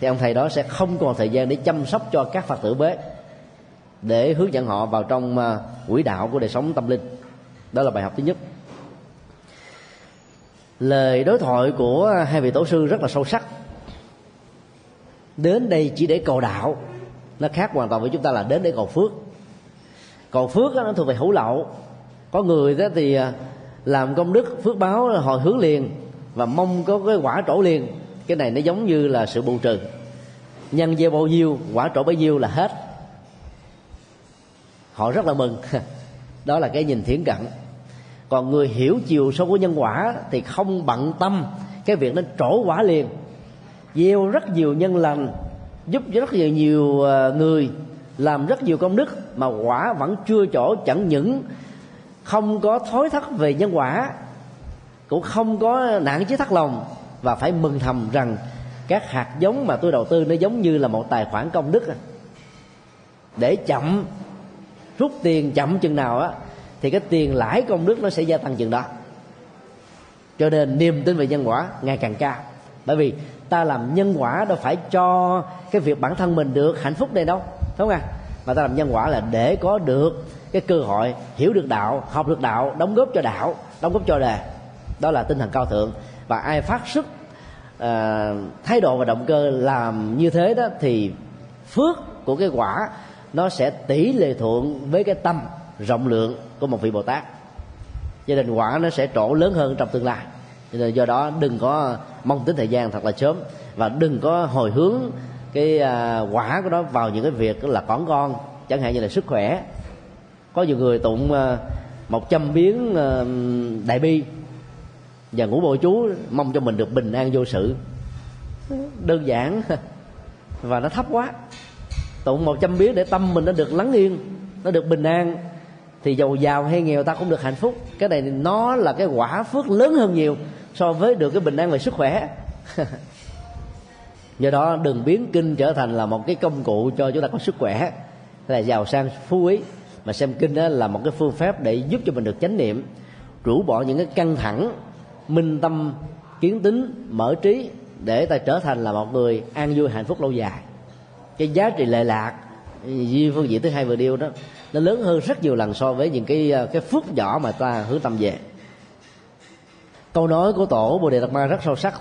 thì ông thầy đó sẽ không còn thời gian để chăm sóc cho các phật tử bế, để hướng dẫn họ vào trong à, quỹ đạo của đời sống tâm linh. Đó là bài học thứ nhất. Lời đối thoại của hai vị tổ sư rất là sâu sắc đến đây chỉ để cầu đạo. Nó khác hoàn toàn với chúng ta là đến để cầu phước. Cầu phước đó, nó thuộc về hữu lậu. Có người đó thì à, làm công đức phước báo hồi hướng liền và mong có cái quả trổ liền. Cái này nó giống như là sự bù trừ. Nhân gieo bao nhiêu quả trổ bấy nhiêu là hết. Họ rất là mừng. Đó là cái nhìn thiển cận. Còn người hiểu chiều sâu của nhân quả thì không bận tâm. Cái việc nó trổ quả liền gieo rất nhiều nhân lành, giúp rất nhiều nhiều người, làm rất nhiều công đức mà quả vẫn chưa chỗ chẳng những không có thối thất về nhân quả, cũng không có nản chí thất lòng và phải mừng thầm rằng các hạt giống mà tôi đầu tư nó giống như là một tài khoản công đức à. để chậm, rút tiền chậm chừng nào á, thì cái tiền lãi công đức nó sẽ gia tăng chừng đó. Cho nên niềm tin về nhân quả ngày càng cao. Bởi vì ta làm nhân quả đâu phải cho cái việc bản thân mình được hạnh phúc đây đâu đúng không ạ? Mà ta làm nhân quả là để có được cái cơ hội hiểu được đạo học được đạo đóng góp cho đạo đóng góp cho đề. Đó là tinh thần cao thượng. Và ai phát xuất à, thái độ và động cơ làm như thế đó thì phước của cái quả nó sẽ tỷ lệ thuận với cái tâm rộng lượng của một vị bồ tát. Gia đình quả nó sẽ trổ lớn hơn trong tương lai. Cho nên do đó đừng có mong tính thời gian thật là sớm. Và đừng có hồi hướng cái à, quả của nó vào những cái việc là còn con chẳng hạn như là sức khỏe. Có nhiều người tụng à, một trăm biến à, đại bi và ngủ bồ chú mong cho mình được bình an vô sự. Đơn giản và nó thấp quá. Tụng một trăm biến để tâm mình nó được lắng yên nó được bình an. Thì giàu giàu hay nghèo ta cũng được hạnh phúc. Cái này nó là cái quả phước lớn hơn nhiều so với được cái bình an về sức khỏe. Do đó đừng biến kinh trở thành là một cái công cụ cho chúng ta có sức khỏe. Là giàu sang phú quý, mà xem kinh đó là một cái phương pháp để giúp cho mình được chánh niệm, rũ bỏ những cái căng thẳng, minh tâm, kiến tính, mở trí để ta trở thành là một người an vui, hạnh phúc lâu dài. Cái giá trị lệ lạc duy phương diện thứ hai vừa điêu đó, nó lớn hơn rất nhiều lần so với những cái cái phước nhỏ mà ta hướng tâm về câu nói của tổ bồ đề đạt ma rất sâu sắc.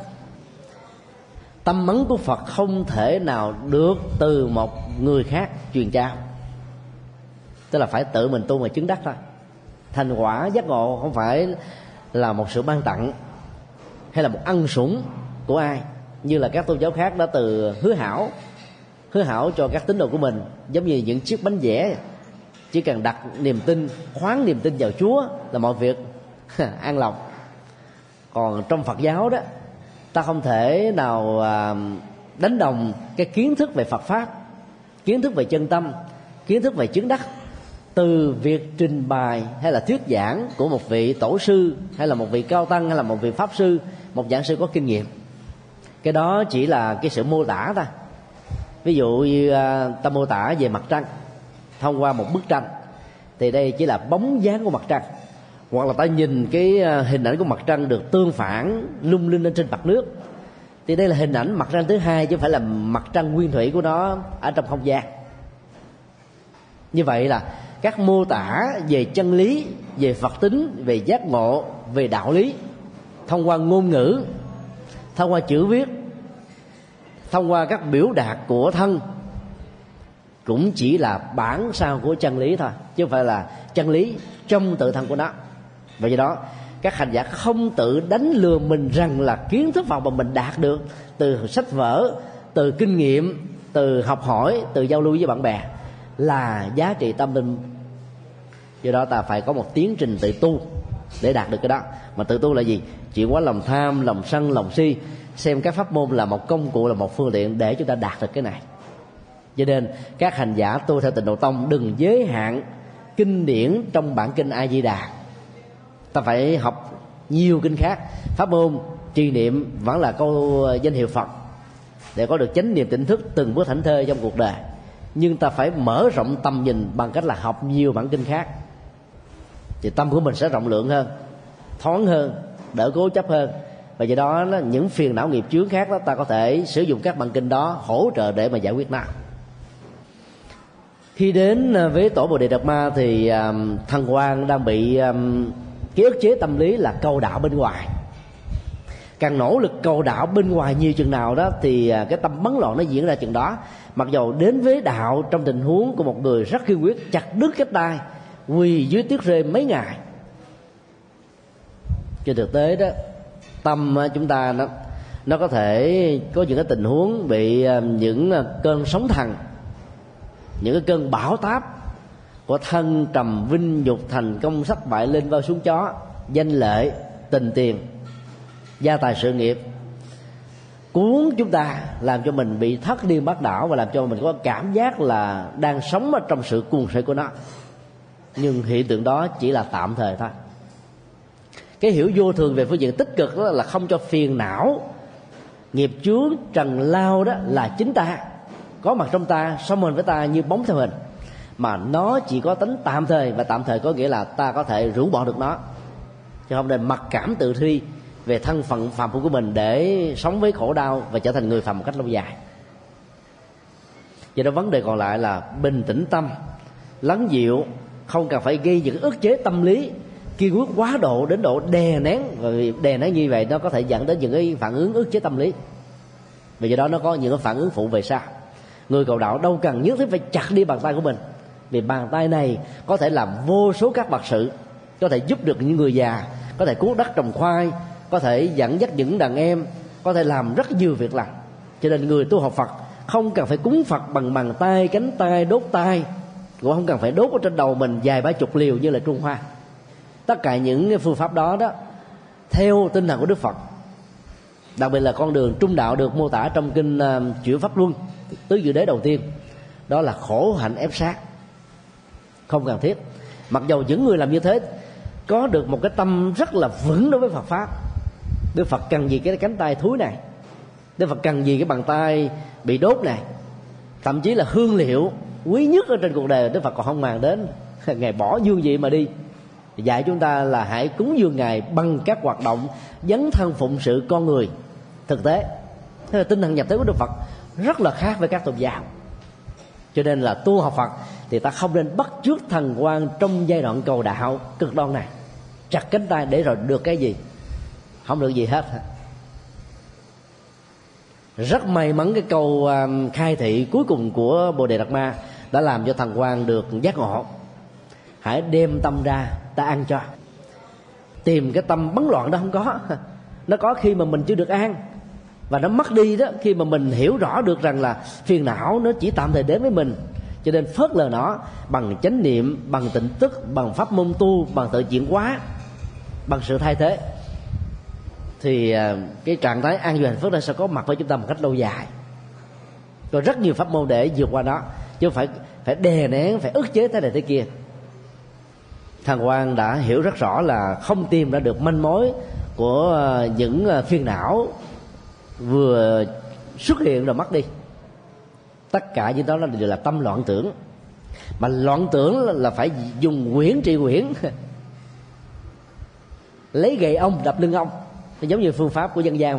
Tâm mắng của phật không thể nào được từ một người khác truyền trao. Tức là phải tự mình tu mà chứng đắc thôi. Thành quả giác ngộ không phải là một sự ban tặng hay là một ân sủng của ai, như là các tôn giáo khác đã từ hứa hảo hứa hảo cho các tín đồ của mình, giống như những chiếc bánh vẽ. Chỉ cần đặt niềm tin, khoáng niềm tin vào chúa là mọi việc. An lòng còn trong phật giáo đó, ta không thể nào à, đánh đồng cái kiến thức về phật pháp, kiến thức về chân tâm, kiến thức về chứng đắc từ việc trình bày hay là thuyết giảng của một vị tổ sư hay là một vị cao tăng hay là một vị pháp sư, một giảng sư có kinh nghiệm. Cái đó chỉ là cái sự mô tả ta ví dụ như à, ta mô tả về mặt trăng, thông qua một bức tranh, thì đây chỉ là bóng dáng của mặt trăng hoặc là ta nhìn cái à, hình ảnh của mặt trăng được tương phản, lung linh lên trên mặt nước. Thì đây là hình ảnh mặt trăng thứ hai chứ không phải là mặt trăng nguyên thủy của nó ở trong không gian. Như vậy là các mô tả về chân lý, về phật tính, về giác ngộ, về đạo lý, thông qua ngôn ngữ, thông qua chữ viết, thông qua các biểu đạt của thân, cũng chỉ là bản sao của chân lý thôi, chứ không phải là chân lý trong tự thân của nó và do đó, các hành giả không tự đánh lừa mình rằng là kiến thức học mà mình đạt được từ sách vở, từ kinh nghiệm, từ học hỏi, từ giao lưu với bạn bè là giá trị tâm linh. Do đó ta phải có một tiến trình tự tu để đạt được cái đó. Mà tự tu là gì? Chuyển quá lòng tham, lòng sân, lòng si, xem các pháp môn là một công cụ, là một phương tiện để chúng ta đạt được cái này. Cho nên, các hành giả tu theo tịnh độ tông đừng giới hạn kinh điển trong bản kinh a di đà ta phải học nhiều kinh khác. Pháp môn trì niệm vẫn là câu danh hiệu phật. Để có được chánh niệm tỉnh thức từng bước thảnh thơi trong cuộc đời. Nhưng ta phải mở rộng tầm nhìn bằng cách là học nhiều bản kinh khác. Thì tâm của mình sẽ rộng lượng hơn thoáng hơn đỡ cố chấp hơn. Và do đó những phiền não nghiệp chướng khác đó ta có thể sử dụng các bản kinh đó hỗ trợ để mà giải quyết nó. Khi đến à, với tổ bồ đề đạt ma thì à, thằng quan đang bị à, cái ức chế tâm lý là câu đạo bên ngoài. Càng nỗ lực cầu đạo bên ngoài nhiều chừng nào đó thì à, cái tâm bấn loạn nó diễn ra chừng đó. Mặc dầu đến với đạo trong tình huống của một người rất kiên quyết, chặt đứt cái tay, quỳ dưới tuyết rơi mấy ngày. Trên thực tế đó, tâm à, chúng ta nó nó có thể có những cái tình huống bị à, những cơn sóng thần, những cái cơn bão táp của thân trầm vinh nhục thành công sắc bại lên vào xuống chó, danh lợi tình tiền, gia tài sự nghiệp. Cuốn chúng ta làm cho mình bị thất điên bắt đảo và làm cho mình có cảm giác là đang sống ở trong sự cuồng say của nó. Nhưng hiện tượng đó chỉ là tạm thời thôi. Cái hiểu vô thường về phương diện tích cực đó là không cho phiền não. Nghiệp chướng trần lao đó là chính ta. Có mặt trong ta, sống hình với ta như bóng theo hình mà nó chỉ có tính tạm thời, và tạm thời có nghĩa là ta có thể rũ bỏ được nó. Chứ không nên mặc cảm tự thi về thân phận phạm phu của mình để sống với khổ đau và trở thành người phạm một cách lâu dài. Do đó vấn đề còn lại là bình tĩnh tâm, lắng dịu, không cần phải gây những ức chế tâm lý, kiên quyết quá độ đến độ đè nén. Rồi đè nén như vậy nó có thể dẫn đến những cái phản ứng ức chế tâm lý. Vì do đó nó có những cái phản ứng phụ về sau. Người cầu đạo đâu cần nhất thiết phải chặt đi bàn tay của mình vì bàn tay này có thể làm vô số các bậc sự có thể giúp được những người già có thể cuốn đất trồng khoai có thể dẫn dắt những đàn em có thể làm rất nhiều việc làm. Cho nên người tu học phật không cần phải cúng phật bằng bàn tay cánh tay đốt tay cũng không cần phải đốt ở trên đầu mình dài ba chục liều như là trung hoa. Tất cả những phương pháp đó đó theo tinh thần của đức phật. Đặc biệt là con đường trung đạo được mô tả trong kinh ờ, uh, chuyển pháp luân tứ dự đế đầu tiên đó là khổ hạnh ép sát không cần thiết. Mặc dầu những người làm như thế có được một cái tâm rất là vững đối với Phật pháp. Đức Phật cần gì cái cánh tay thúi này? Đức Phật cần gì cái bàn tay bị đốt này? Thậm chí là hương liệu quý nhất ở trên cuộc đời, Đức Phật còn không màng đến. Ngài bỏ dương vị mà đi. Dạy chúng ta là hãy cúng dường ngài bằng các hoạt động dấn thân phụng sự con người. Thực tế, thế là tinh thần nhập thế của Đức Phật rất là khác với các tôn giáo. Cho nên là tu học Phật thì ta không nên bắt trước thần quan trong giai đoạn cầu đạo cực đoan này. Chặt cánh tay để rồi được cái gì? Không được gì hết. Rất may mắn cái câu à, khai thị cuối cùng của bồ đề đạt ma đã làm cho thần quan được giác ngộ. Hãy đem tâm ra, ta ăn cho. Tìm cái tâm bấn loạn đó không có. Nó có khi mà mình chưa được an. Và nó mất đi đó, khi mà mình hiểu rõ được rằng là phiền não nó chỉ tạm thời đến với mình cho nên phớt lờ nó bằng chánh niệm, bằng tịnh tức bằng pháp môn tu, bằng tự chuyển hóa, bằng sự thay thế. Thì à, cái trạng thái an vui hạnh phúc này sẽ có mặt với chúng ta một cách lâu dài. Có rất nhiều pháp môn để vượt qua nó, chứ không phải phải đè nén, phải ức chế thế này thế kia. Thằng quan đã hiểu rất rõ là không tìm ra được manh mối của à, những phiên phiền não vừa xuất hiện rồi mất đi tất cả những đó là đều là tâm loạn tưởng. Mà loạn tưởng là phải dùng quyển trị quyển. Lấy gậy ông đập lưng ông. Giống như phương pháp của dân gian